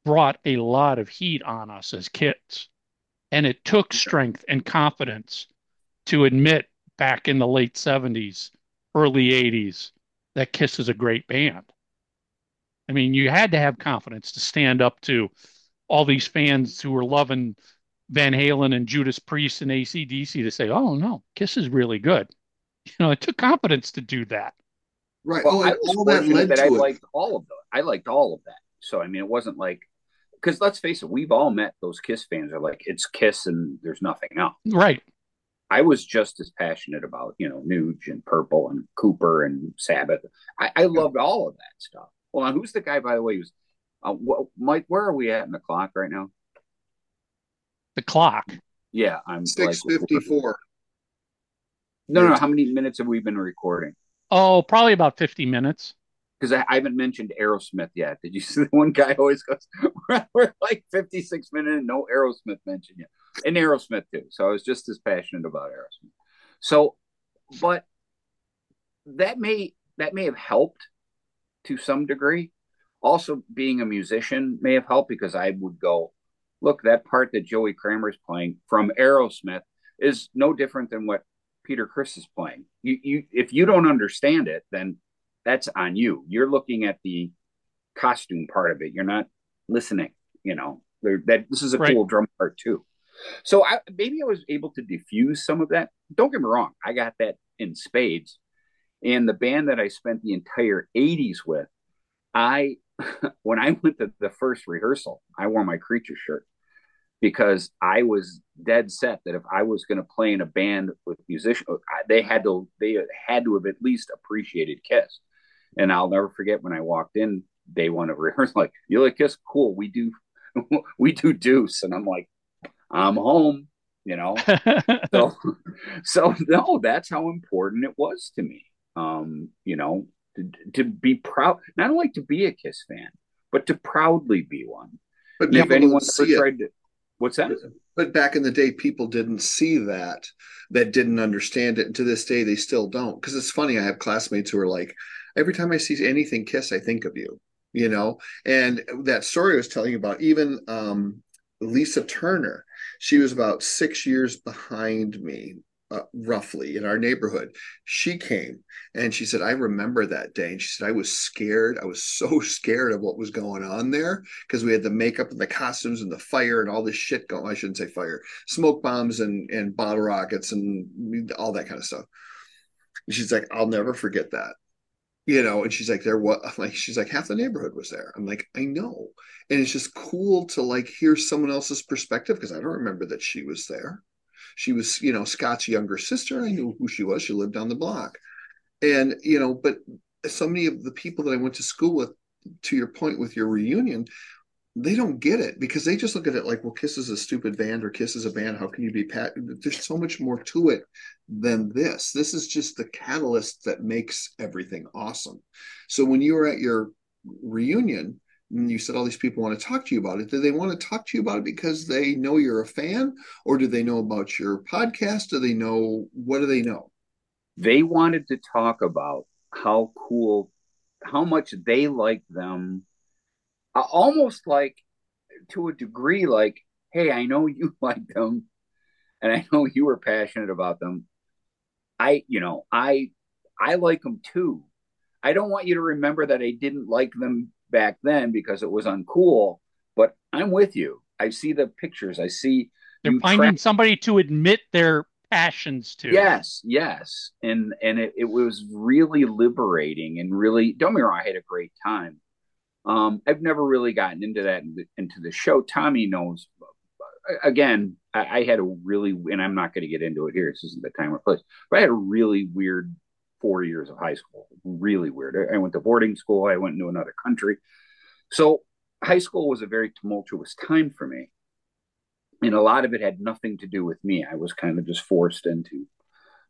brought a lot of heat on us as kids. And it took strength and confidence to admit back in the late 70s early 80s that kiss is a great band. I mean you had to have confidence to stand up to all these fans who were loving Van Halen and Judas Priest and ACDC to say, oh, no, Kiss is really good. You know, it took confidence to do that. Right. Well, oh, all that led that to I it. liked all of that. I liked all of that. So, I mean, it wasn't like, because let's face it, we've all met those Kiss fans are like, it's Kiss and there's nothing else. Right. I was just as passionate about, you know, Nuge and Purple and Cooper and Sabbath. I, I loved all of that stuff. Well, who's the guy, by the way, who's, uh, Mike, where are we at in the clock right now? The clock. Yeah, I'm six fifty four. No, no, no. How many minutes have we been recording? Oh, probably about fifty minutes. Because I, I, haven't mentioned Aerosmith yet. Did you see the one guy always goes, "We're like fifty six minutes and no Aerosmith mentioned yet," and Aerosmith too. So I was just as passionate about Aerosmith. So, but that may that may have helped to some degree. Also, being a musician may have helped because I would go, look, that part that Joey Kramer's playing from Aerosmith is no different than what Peter Criss is playing. You, you, if you don't understand it, then that's on you. You're looking at the costume part of it. You're not listening, you know. That this is a Right. cool drum part too. So I maybe I was able to diffuse some of that. Don't get me wrong, I got that in spades. And the band that I spent the entire 80s with, I when I went to the first rehearsal, I wore my creature shirt because I was dead set that if I was going to play in a band with musicians, they had to they had to have at least appreciated Kiss. And I'll never forget when I walked in day one of rehearsal, like you like Kiss, cool. We do we do Deuce, and I'm like, I'm home, you know. so so no, that's how important it was to me. Um, you know, to, be proud, not only to be a Kiss fan, but to proudly be one. But if anyone ever tried to, what's that? But back in the day, people didn't see that, that didn't understand it. And to this day, they still don't. Because it's funny, I have classmates who are like, every time I see anything Kiss, I think of you, you know? And that story I was telling you about, even um, Lisa Turner, she was about six years behind me. Uh, roughly in our neighborhood, she came and she said, I remember that day. And she said, I was scared. I was so scared of what was going on there because we had the makeup and the costumes and the fire and all this shit going. I shouldn't say fire, smoke bombs and and bottle rockets and all that kind of stuff. And she's like, I'll never forget that. You know, and she's like, there what like she's like, half the neighborhood was there. I'm like, I know. And it's just cool to like hear someone else's perspective because I don't remember that she was there. She was, you know, Scott's younger sister. I knew who she was. She lived down the block. And, you know, but so many of the people that I went to school with, to your point with your reunion, they don't get it because they just look at it like, well, Kiss is a stupid band or Kiss is a band. How can you be pat? There's so much more to it than this. This is just the catalyst that makes everything awesome. So when you were at your reunion you said all these people want to talk to you about it, do they want to talk to you about it because they know you're a fan or do they know about your podcast? Do they know what do they know? They wanted to talk about how cool, how much they like them, almost like to a degree, like, hey, I know you like them, and I know you were passionate about them. I, you know, I, I like them too. I don't want you to remember that I didn't like them back then because it was uncool. But I'm with you. I see the pictures. I see They're finding track- somebody to admit their passions to. Yes, yes, and and it, it was really liberating and really. Don't me wrong, I had a great time. Um, I've never really gotten into that into the show. Tommy knows. Again, I, I had a really, and I'm not going to get into it here. This isn't the time or place. But I had a really weird four years of high school. Really weird. I, went to boarding school. I went into another country. So high school was a very tumultuous time for me and a lot of it had nothing to do with me. I was kind of just forced into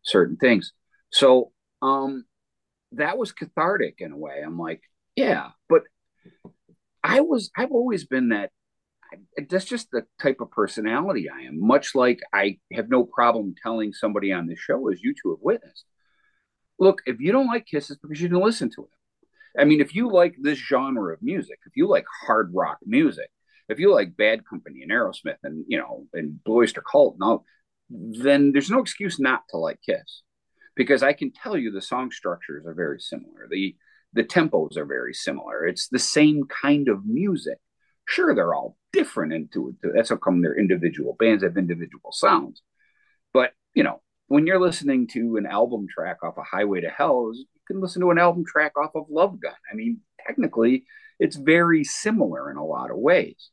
certain things. So um that was cathartic in a way. I'm like, yeah, but I was I've always been that that's just the type of personality I am. Much like I have no problem telling somebody on the show, as you two have witnessed. Look, if you don't like Kiss, it's because you didn't listen to it. I mean, if you like this genre of music, if you like hard rock music, if you like Bad Company and Aerosmith and you know and Blue Cult and all, then there's no excuse not to like Kiss, because I can tell you the song structures are very similar. the The tempos are very similar. It's the same kind of music. Sure, they're all different into it. That's how come they're individual bands have individual sounds. But you know, when you're listening to an album track off of Highway to Hell, you can listen to an album track off of Love Gun. I mean, technically, it's very similar in a lot of ways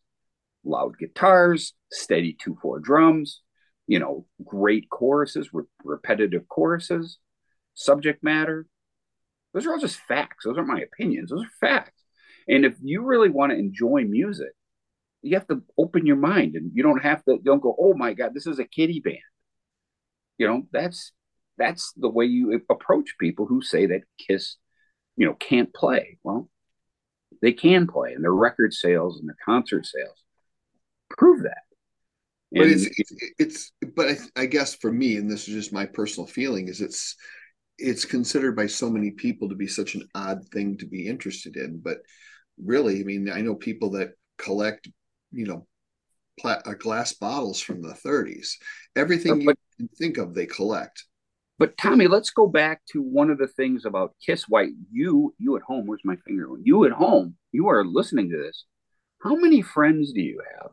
loud guitars, steady 2 4 drums, you know, great choruses, re- repetitive choruses, subject matter. Those are all just facts. Those aren't my opinions. Those are facts. And if you really want to enjoy music, you have to open your mind and you don't have to, don't go, oh my God, this is a kiddie band. You know, that's that's the way you approach people who say that Kiss, you know, can't play. Well, they can play, and their record sales and their concert sales prove that. But And- it's, it's it's but I, I guess for me, and this is just my personal feeling, is it's it's considered by so many people to be such an odd thing to be interested in. But really, I mean, I know people that collect, you know, pla- uh, glass bottles from the 30s. Everything you can think of, they collect. But Tommy, let's go back to one of the things about Kiss. Why you you at home? Where's my finger? You at home? You are listening to this. How many friends do you have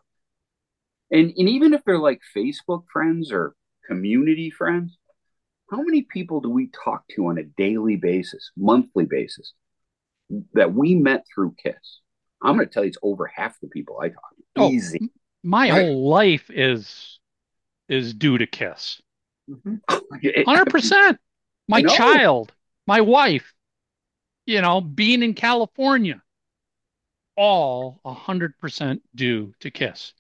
And and even if they're like Facebook friends or community friends, how many people do we talk to on a daily basis, monthly basis, that we met through Kiss? I'm going to tell you, it's over half the people I talk to. Oh, Easy. My Right. whole life is is due to Kiss. Mhm. Hundred percent. My child, my wife, you know, being in California, all hundred percent due to Kiss.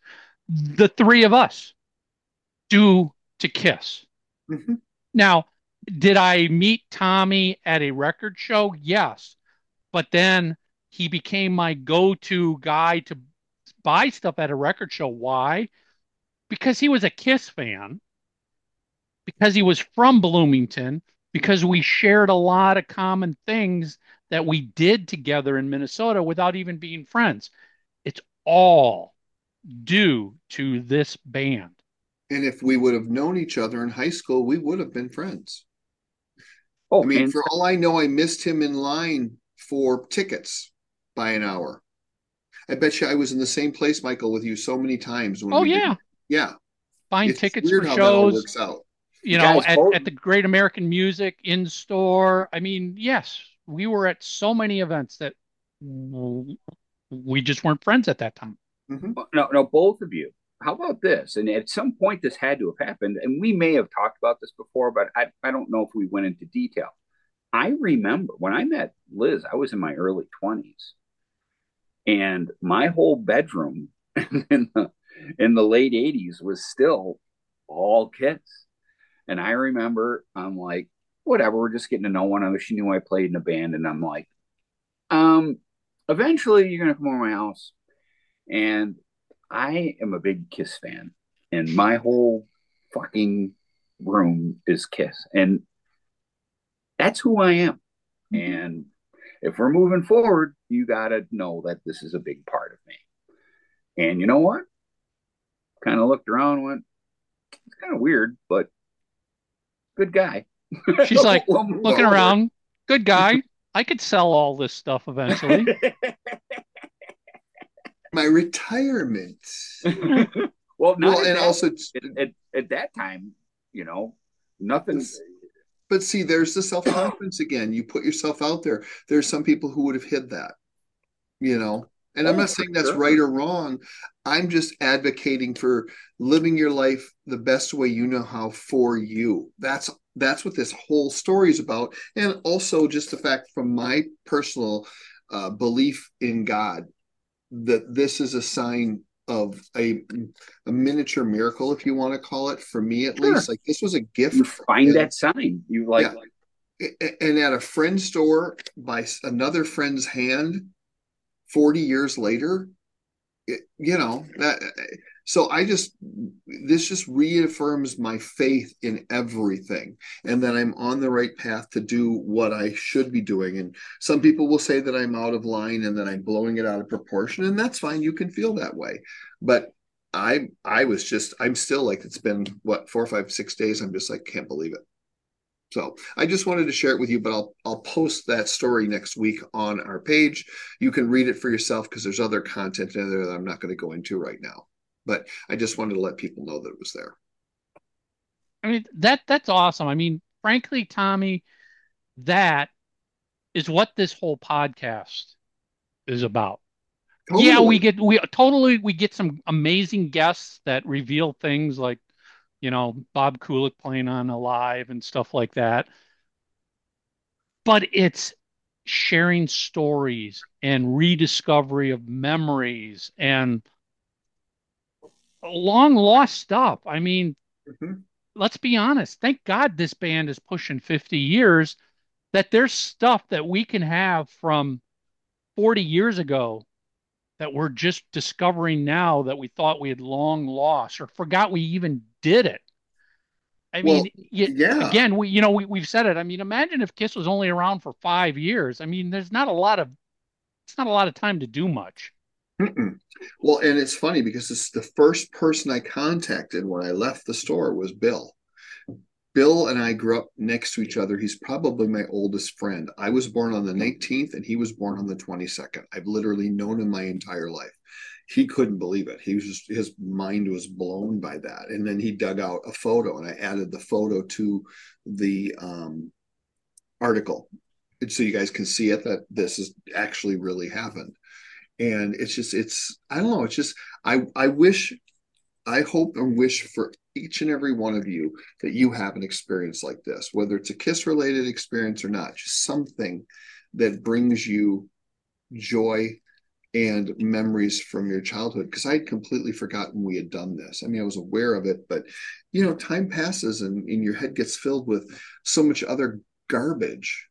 The three of us due to Kiss. Mhm. Now, did I meet Tommy at a record show? Yes. But then he became my go-to guy to buy stuff at a record show. Why? Because he was a Kiss fan, because he was from Bloomington, because we shared a lot of common things that we did together in Minnesota without even being friends. It's all due to this band. And if we would have known each other in high school, we would have been friends. Oh, I mean, and for all I know, I missed him in line for tickets by an hour. I bet you I was in the same place, Michael, with you so many times. When Oh we did- yeah, yeah. buying It's tickets weird for how that all shows. works out. you know, Guys, at, at the Great American Music in store. I mean, yes, we were at so many events that we just weren't friends at that time. Mhm. no, no, both of you. How about this? And at some point, this had to have happened, and we may have talked about this before, but I, I don't know if we went into detail. I remember when I met Liz, I was in my early 20s, and my whole bedroom in the in the late 80s was still all Kiss. And I remember I'm like, whatever, we're just getting to know one another. She knew I played in a band, and I'm like, um, eventually you're gonna come over my house. And I am a big Kiss fan, and my whole fucking room is Kiss, and that's who I am. And if we're moving forward, you got to know that this is a big part of me. And you know what? Kind of looked around, and went, it's kind of weird, but good guy. She's like We'll looking over. around, good guy. I could sell all this stuff eventually. My retirement. well, not well, and that- also, at, at, at that time, you know, nothing. but see, there's the self confidence again. You put yourself out there. There's some people who would have hid that, you know. And I'm Oh, not saying that's sure. right or wrong. I'm just advocating for living your life the best way you know how for you. That's that's what this whole story is about, and also just the fact from my personal uh, belief in God that this is a sign of a a miniature miracle, if you want to call it, for me at Sure. least. Like this was a gift. You find that sign. You like, Yeah. A- and at a friend's store by another friend's hand 40 years later it, you know that so i just this just reaffirms my faith in everything and that i'm on the right path to do what i should be doing. And some people will say that i'm out of line and that i'm blowing it out of proportion and that's fine. You can feel that way. But i i was just i'm still like it's been what four five six days. I'm just like can't believe it so I just wanted to share it with you, but I'll I'll post that story next week on our page. You can read it for yourself because there's other content in there that I'm not going to go into right now. But I just wanted to let people know that it was there. I mean, that that's awesome. I mean, frankly, Tommy, that is what this whole podcast is about. Yeah, we get we totally we get some amazing guests that reveal things like, you know, Bob Kulick playing on Alive and stuff like that. But it's sharing stories and rediscovery of memories and long lost stuff. I mean, Mhm. let's be honest. Thank God this band is pushing 50 years that there's stuff that we can have from 40 years ago that we're just discovering now that we thought we had long lost or forgot we even did it. I Well, mean, y- yeah. again, we you know we we've said it. I mean, imagine if Kiss was only around for five years. I mean, there's not a lot of it's not a lot of time to do much. Mm-mm. Well, and it's funny because it's the first person I contacted when I left the store was Bill. Bill and I grew up next to each other. He's probably my oldest friend. I was born on the 19th and he was born on the 22nd. I've literally known him my entire life. he couldn't believe it. He was just his mind was blown by that. And then he dug out a photo, and I added the photo to the um, article, so you guys can see it that this is actually really happened. And it's just it's I don't know. It's just I I wish I hope and wish for each and every one of you that you have an experience like this, whether it's a kiss related experience or not, just something that brings you joy and memories from your childhood because I had completely forgotten we had done this. I mean, I was aware of it, but you know, time passes and, and your head gets filled with so much other garbage,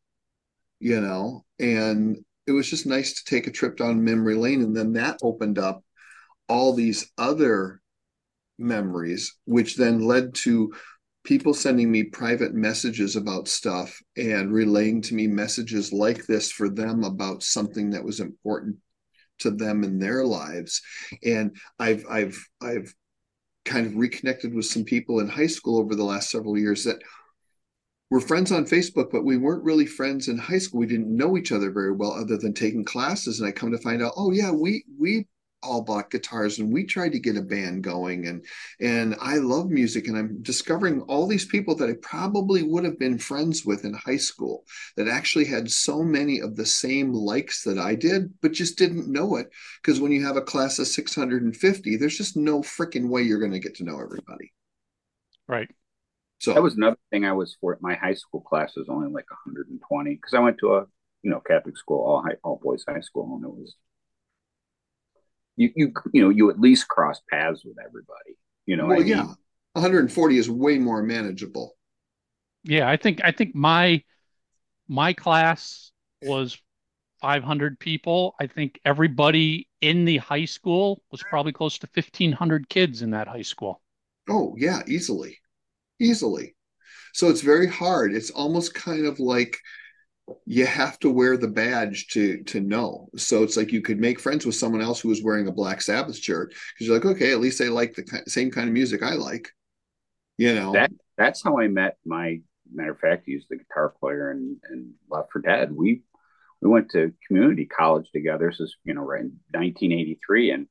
you know, and it was just nice to take a trip down memory lane. And then that opened up all these other memories, which then led to people sending me private messages about stuff and relaying to me messages like this for them about something that was important to them in their lives and i've i've i've kind of reconnected with some people in high school over the last several years that were friends on Facebook, but we weren't really friends in high school. We didn't know each other very well, other than taking classes. And I come to find out, oh yeah, we we all bought guitars and we tried to get a band going and and I love music and I'm discovering all these people that I probably would have been friends with in high school that actually had so many of the same likes that I did but just didn't know it because when you have a class of 650 there's just no freaking way you're going to get to know everybody. Right. So that was another thing I was for. My high school class was only like 120 because I went to a you know Catholic school, all high, all boys high school, and it was you you you know you at least cross paths with everybody. You know, well, I yeah, 140 is way more manageable. Yeah, I think I think my my class was 500 people. I think everybody in the high school was probably close to 1500 kids in that high school. Oh, yeah, easily. Easily. So it's very hard. It's almost kind of like you have to wear the badge to to know. So it's like you could make friends with someone else who was wearing a Black Sabbath shirt because you're like, okay, at least they like the same kind of music I like. You know, that that's how I met my matter of fact. He's the guitar player and and Left for Dead. We we went to community college together. This is you know right in 1983, and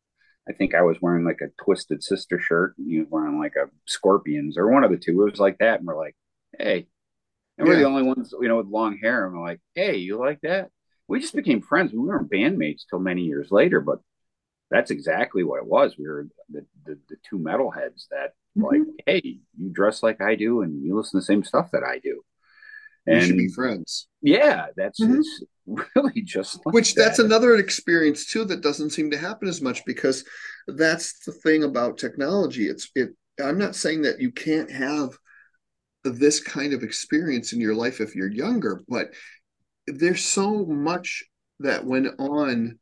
I think I was wearing like a Twisted Sister shirt, and he was wearing like a Scorpions or one of the two. It was like that, and we're like, hey, and we're the only ones, you know, with long hair. And we're like, hey, you like that? We just became friends. We weren't bandmates till many years later, but that's exactly what it was. We were the, the, the two metalheads that mm-hmm. like, hey, you dress like I do and you listen to the same stuff that I do. And we should be friends. Yeah, that's mm-hmm. really just like which that. that's another experience too that doesn't seem to happen as much because that's the thing about technology. It's it. I'm not saying that you can't have this kind of experience in your life if you're younger but there's so much that went on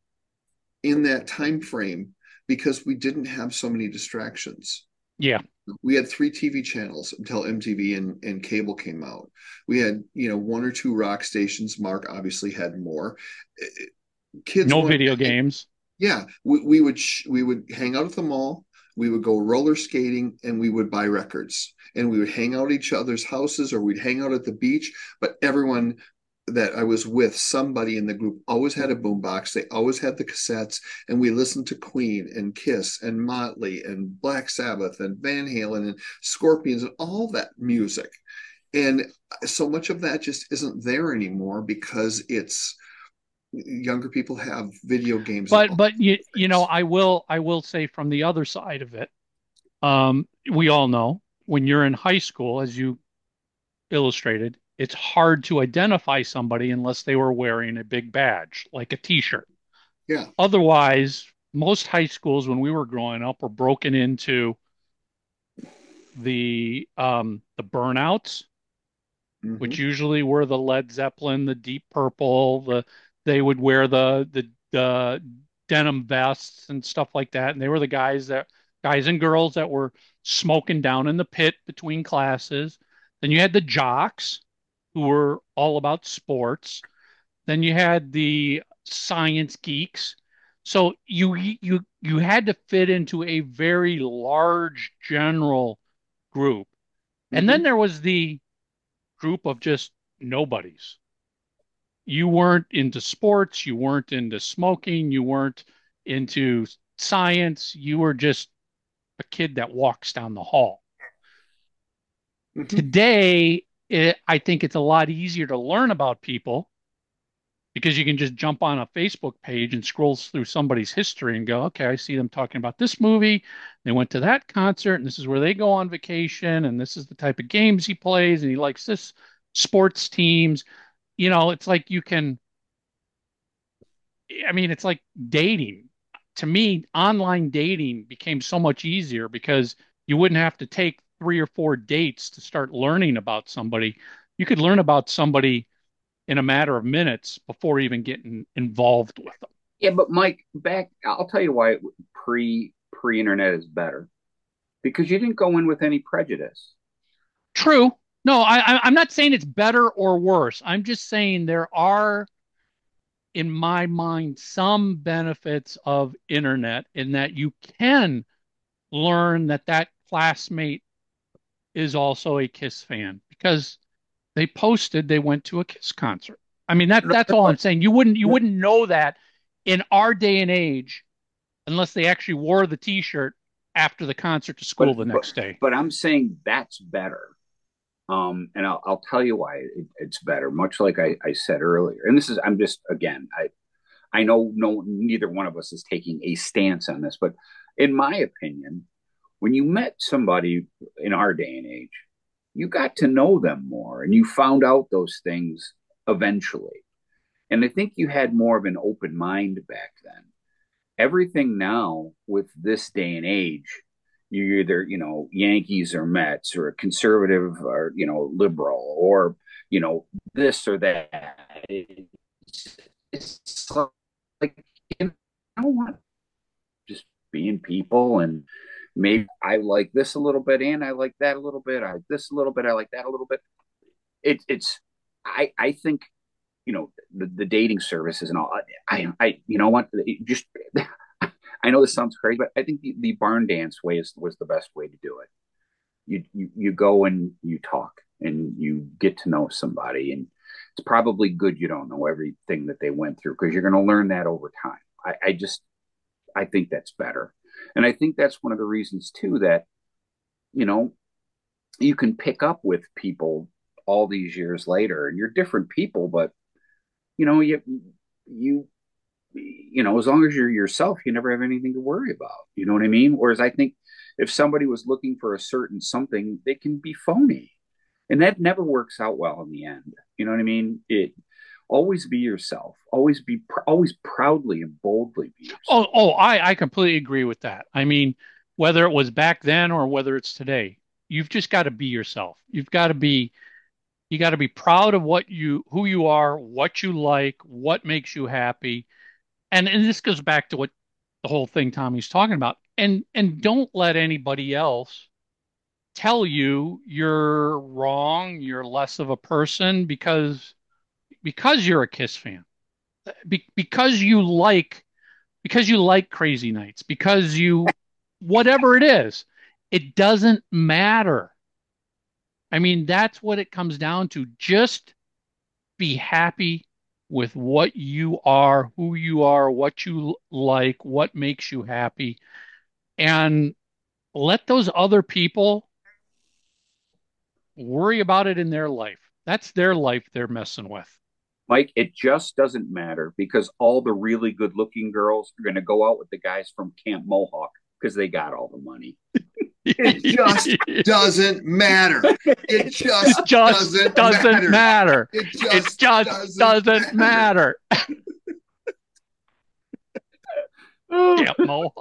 in that time frame because we didn't have so many distractions. Yeah. We had three tv channels until mtv and, and cable came out. We had you know one or two rock stations. Mark obviously had more. Kids no video games. Yeah we, we would sh- we would hang out at the mall we would go roller skating and we would buy records and we would hang out at each other's houses or we'd hang out at the beach but everyone that I was with, somebody in the group always had a boombox. They always had the cassettes, and we listened to Queen and Kiss and Motley and Black Sabbath and Van Halen and Scorpions and all that music. And so much of that just isn't there anymore because it's younger people have video games but but you you know i will i will say from the other side of it um we all know when you're in high school as you illustrated it's hard to identify somebody unless they were wearing a big badge like a t-shirt. Yeah. Otherwise most high schools when we were growing up were broken into the um the burnouts mm-hmm. which usually were the led zeppelin the deep purple the they would wear the the the denim vests and stuff like that, and they were the guys that guys and girls that were smoking down in the pit between classes. Then you had the jocks who were all about sports. Then you had the science geeks. So you you you had to fit into a very large general group. Mm-hmm. And then mm-hmm. there was the group of just nobodies you weren't into sports, you weren't into smoking, you weren't into science. You were just a kid that walks down the hall. Mhm. Today, it, I think it's a lot easier to learn about people because you can just jump on a Facebook page and scroll through somebody's history and go, okay, I see them talking about this movie. They went to that concert, and this is where they go on vacation, and this is the type of games he plays, and he likes this sports teams. You know, it's like you can, I mean, it's like dating. To me, online dating became so much easier because you wouldn't have to take three or four dates to start learning about somebody. You could learn about somebody in a matter of minutes before even getting involved with them. Yeah, but Mike, back I'll tell you why pre pre internet is better. Because you didn't go in with any prejudice. True. No, I, I, I'm not saying it's better or worse. I'm just saying there are, in my mind, some benefits of internet in that you can learn that that classmate is also a Kiss fan because they posted they went to a Kiss concert. I mean that that's all I'm saying. You wouldn't you wouldn't know that in our day and age unless they actually wore the T-shirt after the concert to school the next day. But I'm saying that's better. Um, and I'll, I'll tell you why it, it's better. Much like I, I said earlier, and this is I'm just again I I know no neither one of us is taking a stance on this, but in my opinion, when you met somebody in our day and age, you got to know them more and you found out those things eventually. And I think you had more of an open mind back then. Everything now with this day and age, you're either, you know, Yankees or Mets or a conservative or, you know, liberal or, you know, this or that. It's, it's like, you know what? Just being people and maybe I like this a little bit and I like that a little bit. I like this a little bit. I like that a little bit. It, it's, I, I think, you know, the, the dating services and all, I, I, you know what, just, I know this sounds crazy, but I think the, the barn dance way is, was the best way to do it. You, you, you go and you talk and you get to know somebody and it's probably good you don't know everything that they went through because you're going to learn that over time. I, I just, I think that's better. And I think that's one of the reasons too that, you know, you can pick up with people all these years later and you're different people, but you know, you, you, you know, as long as you're yourself, you never have anything to worry about. You know what I mean? Whereas I think if somebody was looking for a certain something, they can be phony. And that never works out well in the end. You know what I mean? It, always be yourself always be always proudly and boldly be yourself. oh oh i i completely agree with that i mean whether it was back then or whether it's today you've just got to be yourself you've got to be you got to be proud of what you who you are what you like what makes you happy and and this goes back to what the whole thing tommy's talking about and and don't let anybody else tell you you're wrong you're less of a person because because you're a Kiss fan, be, because you like because you like Crazy Nights, because you whatever it is, it doesn't matter. I mean, that's what it comes down to. Just be happy with what you are, who you are, what you like, what makes you happy, and let those other people worry about it in their life. That's their life they're messing with. Mike, it just doesn't matter because all the really good looking girls are going to go out with the guys from Camp Mohawk because they got all the money. It just doesn't matter. It just, it just doesn't, doesn't, matter. matter. It It just, just, doesn't, matter. Camp Mohawk.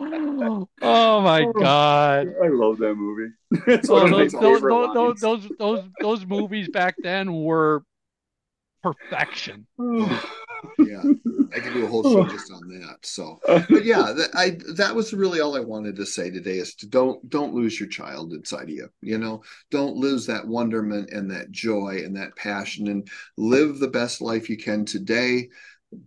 oh my oh. god. I love that movie. It's oh, one Oh, of my those, those, favorite those, lines. those, those, those, those movies back then were perfection. yeah, I could do a whole show just on that. So, but yeah, that, I that was really all I wanted to say today is to don't don't lose your child inside of you. You know, don't lose that wonderment and that joy and that passion, and live the best life you can today.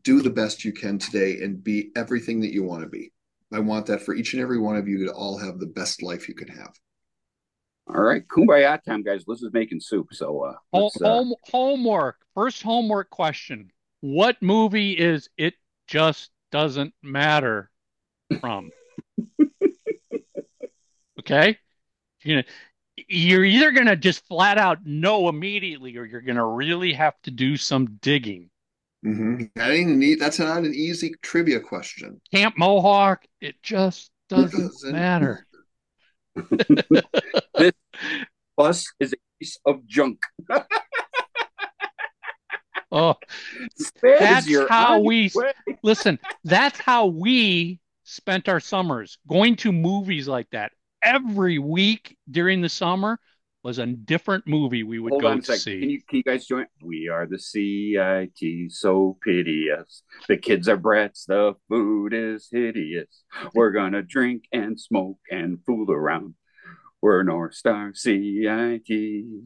Do the best you can today, and be everything that you want to be. I want that for each and every one of you to all have the best life you can have. All right, kumbaya time, guys. Liz is making soup, so uh, Home, uh, home, homework. First homework question. What movie is It just doesn't matter from. okay? You're, you're either going to just flat out know immediately or you're going to really have to do some digging. Mm-hmm. That ain't neat. That's not an easy trivia question. Camp Mohawk, it just doesn't, doesn't matter. this bus is a piece of junk. oh, that's how we way. listen. That's how we spent our summers going to movies like that every week during the summer was a different movie we would Hold go to see. Can you, can you guys join? We are the CIT, so piteous. The kids are brats, the food is hideous. We're gonna drink and smoke and fool around. We're North Star CITs.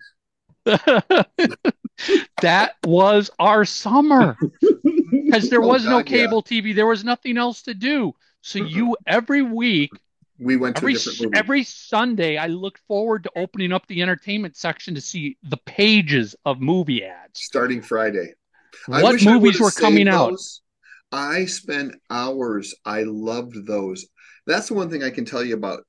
that was our summer because there oh, was oh, God, no cable yeah. TV. There was nothing else to do. So you every week we went to every, movie. every Sunday. I looked forward to opening up the entertainment section to see the pages of movie ads. Starting Friday, what movies were coming out? I spent hours. I loved those. That's the one thing I can tell you about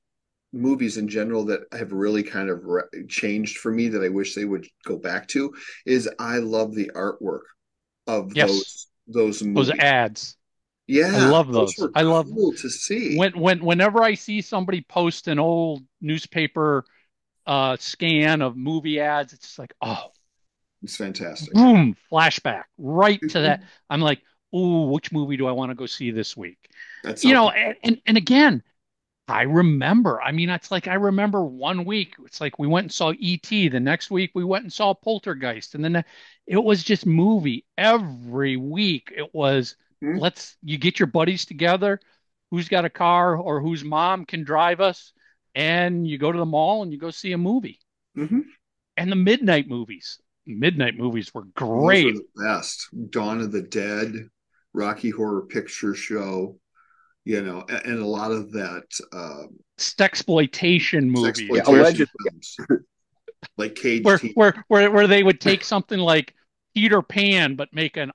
movies in general that have really kind of re- changed for me that I wish they would go back to is I love the artwork of yes. those those movies. those ads. Yeah, I love those. those I love cool to see. When when whenever I see somebody post an old newspaper uh, scan of movie ads, it's just like, oh, it's fantastic. Boom, flashback right to that. I'm like, oh, which movie do I want to go see this week? That's you know, and, and and again, I remember. I mean, it's like I remember one week. It's like we went and saw E.T. The next week we went and saw Poltergeist, and then it was just movie every week. It was mm-hmm. let's you get your buddies together, who's got a car or whose mom can drive us, and you go to the mall and you go see a movie. Mm-hmm. And the midnight movies, midnight movies were great. Were the best. Dawn of the Dead, Rocky Horror Picture Show you know, and, and a lot of that uh, exploitation movies, yeah, allegedly, like Cage, where, where where where they would take something like Peter Pan, but make an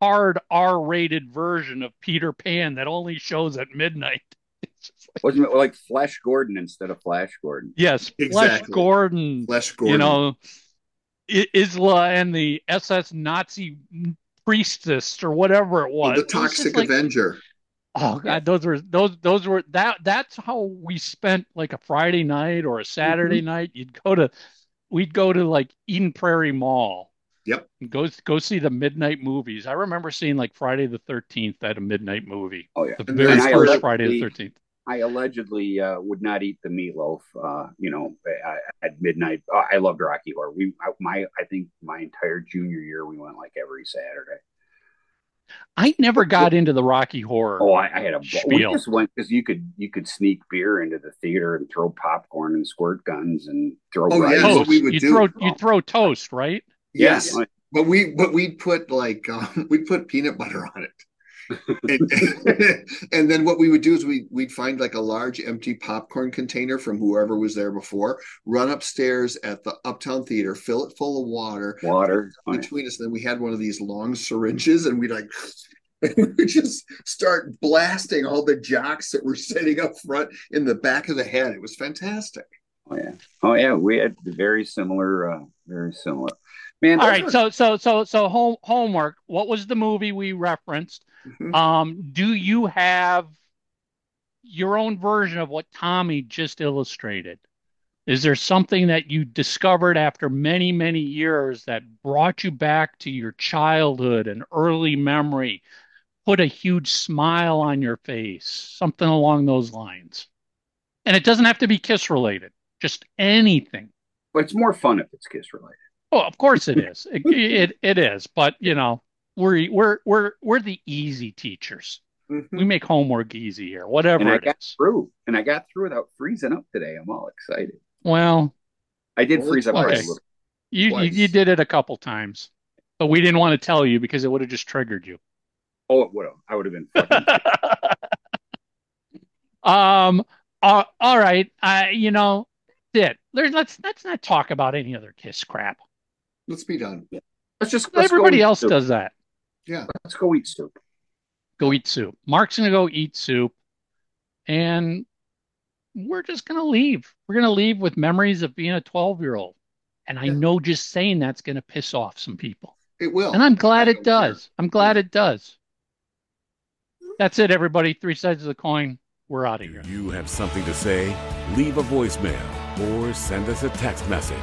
hard R-rated version of Peter Pan that only shows at midnight. Like, Wasn't it like Flesh Gordon instead of Flash Gordon? Yes, exactly. Flash Gordon. Flash Gordon. You know, Ilsa and the SS Nazi priestess or whatever it was. Oh, the Toxic like, Avenger. Oh god, those were those those were that that's how we spent like a Friday night or a Saturday mm-hmm. night. You'd go to we'd go to like Eden Prairie Mall. Yep. go go see the midnight movies. I remember seeing like Friday the Thirteenth at a midnight movie. Oh yeah, the very first Friday the Thirteenth. I allegedly uh, would not eat the meatloaf. Uh, you know, at midnight. Oh, I loved Rocky Horror. We I, my I think my entire junior year we went like every Saturday. I never got into the Rocky Horror. Oh, I, I had a spiel. we just went because you could you could sneak beer into the theater and throw popcorn and squirt guns and throw. Oh yeah, toast. we would you do. throw you throw toast, right? Yes, yes. but we but we'd put like um, we'd put peanut butter on it and, and, then what we would do is we we'd find like a large empty popcorn container from whoever was there before, run upstairs at the Uptown Theater, fill it full of water, water between us. And then we had one of these long syringes, and we'd like we just start blasting all the jocks that were sitting up front in the back of the head. It was fantastic. Oh yeah, oh yeah, we had very similar, uh, very similar. Man, all right, so so so so home homework. What was the movie we referenced? Mm-hmm. Um, do you have your own version of what Tommy just illustrated? Is there something that you discovered after many, many years that brought you back to your childhood and early memory, put a huge smile on your face, something along those lines? And it doesn't have to be kiss related, just anything. But it's more fun if it's kiss related. Oh, of course it is. it, it, it is. But, you know, we're we're we're we're the easy teachers. Mm-hmm. We make homework easy here, whatever. And I it got is. through, and I got through without freezing up today. I'm all excited. Well, I did freeze up okay. You, you, you did it a couple times, but we didn't want to tell you because it would have just triggered you. Oh, it would have. I would have been. um. Uh, all right. Uh, you know, it. Let's let's not talk about any other kiss crap. Let's be done. Yeah. Let's just let's everybody else does that. Yeah. Let's go eat soup. go eat soup. Mark's going to go eat soup. And we're just going to leave. We're going to leave with memories of being a 12 year old. And I Yeah. know just saying that's going to piss off some people. It will. And I'm glad it don't care. does. I'm glad it does. That's it, everybody. Three sides of the coin. We're out of Do here. you have something to say? Leave a voicemail or send us a text message.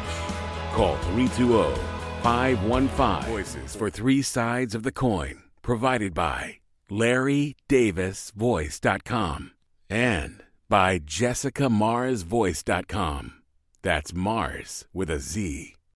Call 320 515 Voices for Three Sides of the Coin. Provided by LarryDavisVoice.com and by JessicaMarzVoice.com. That's Marz with a Z.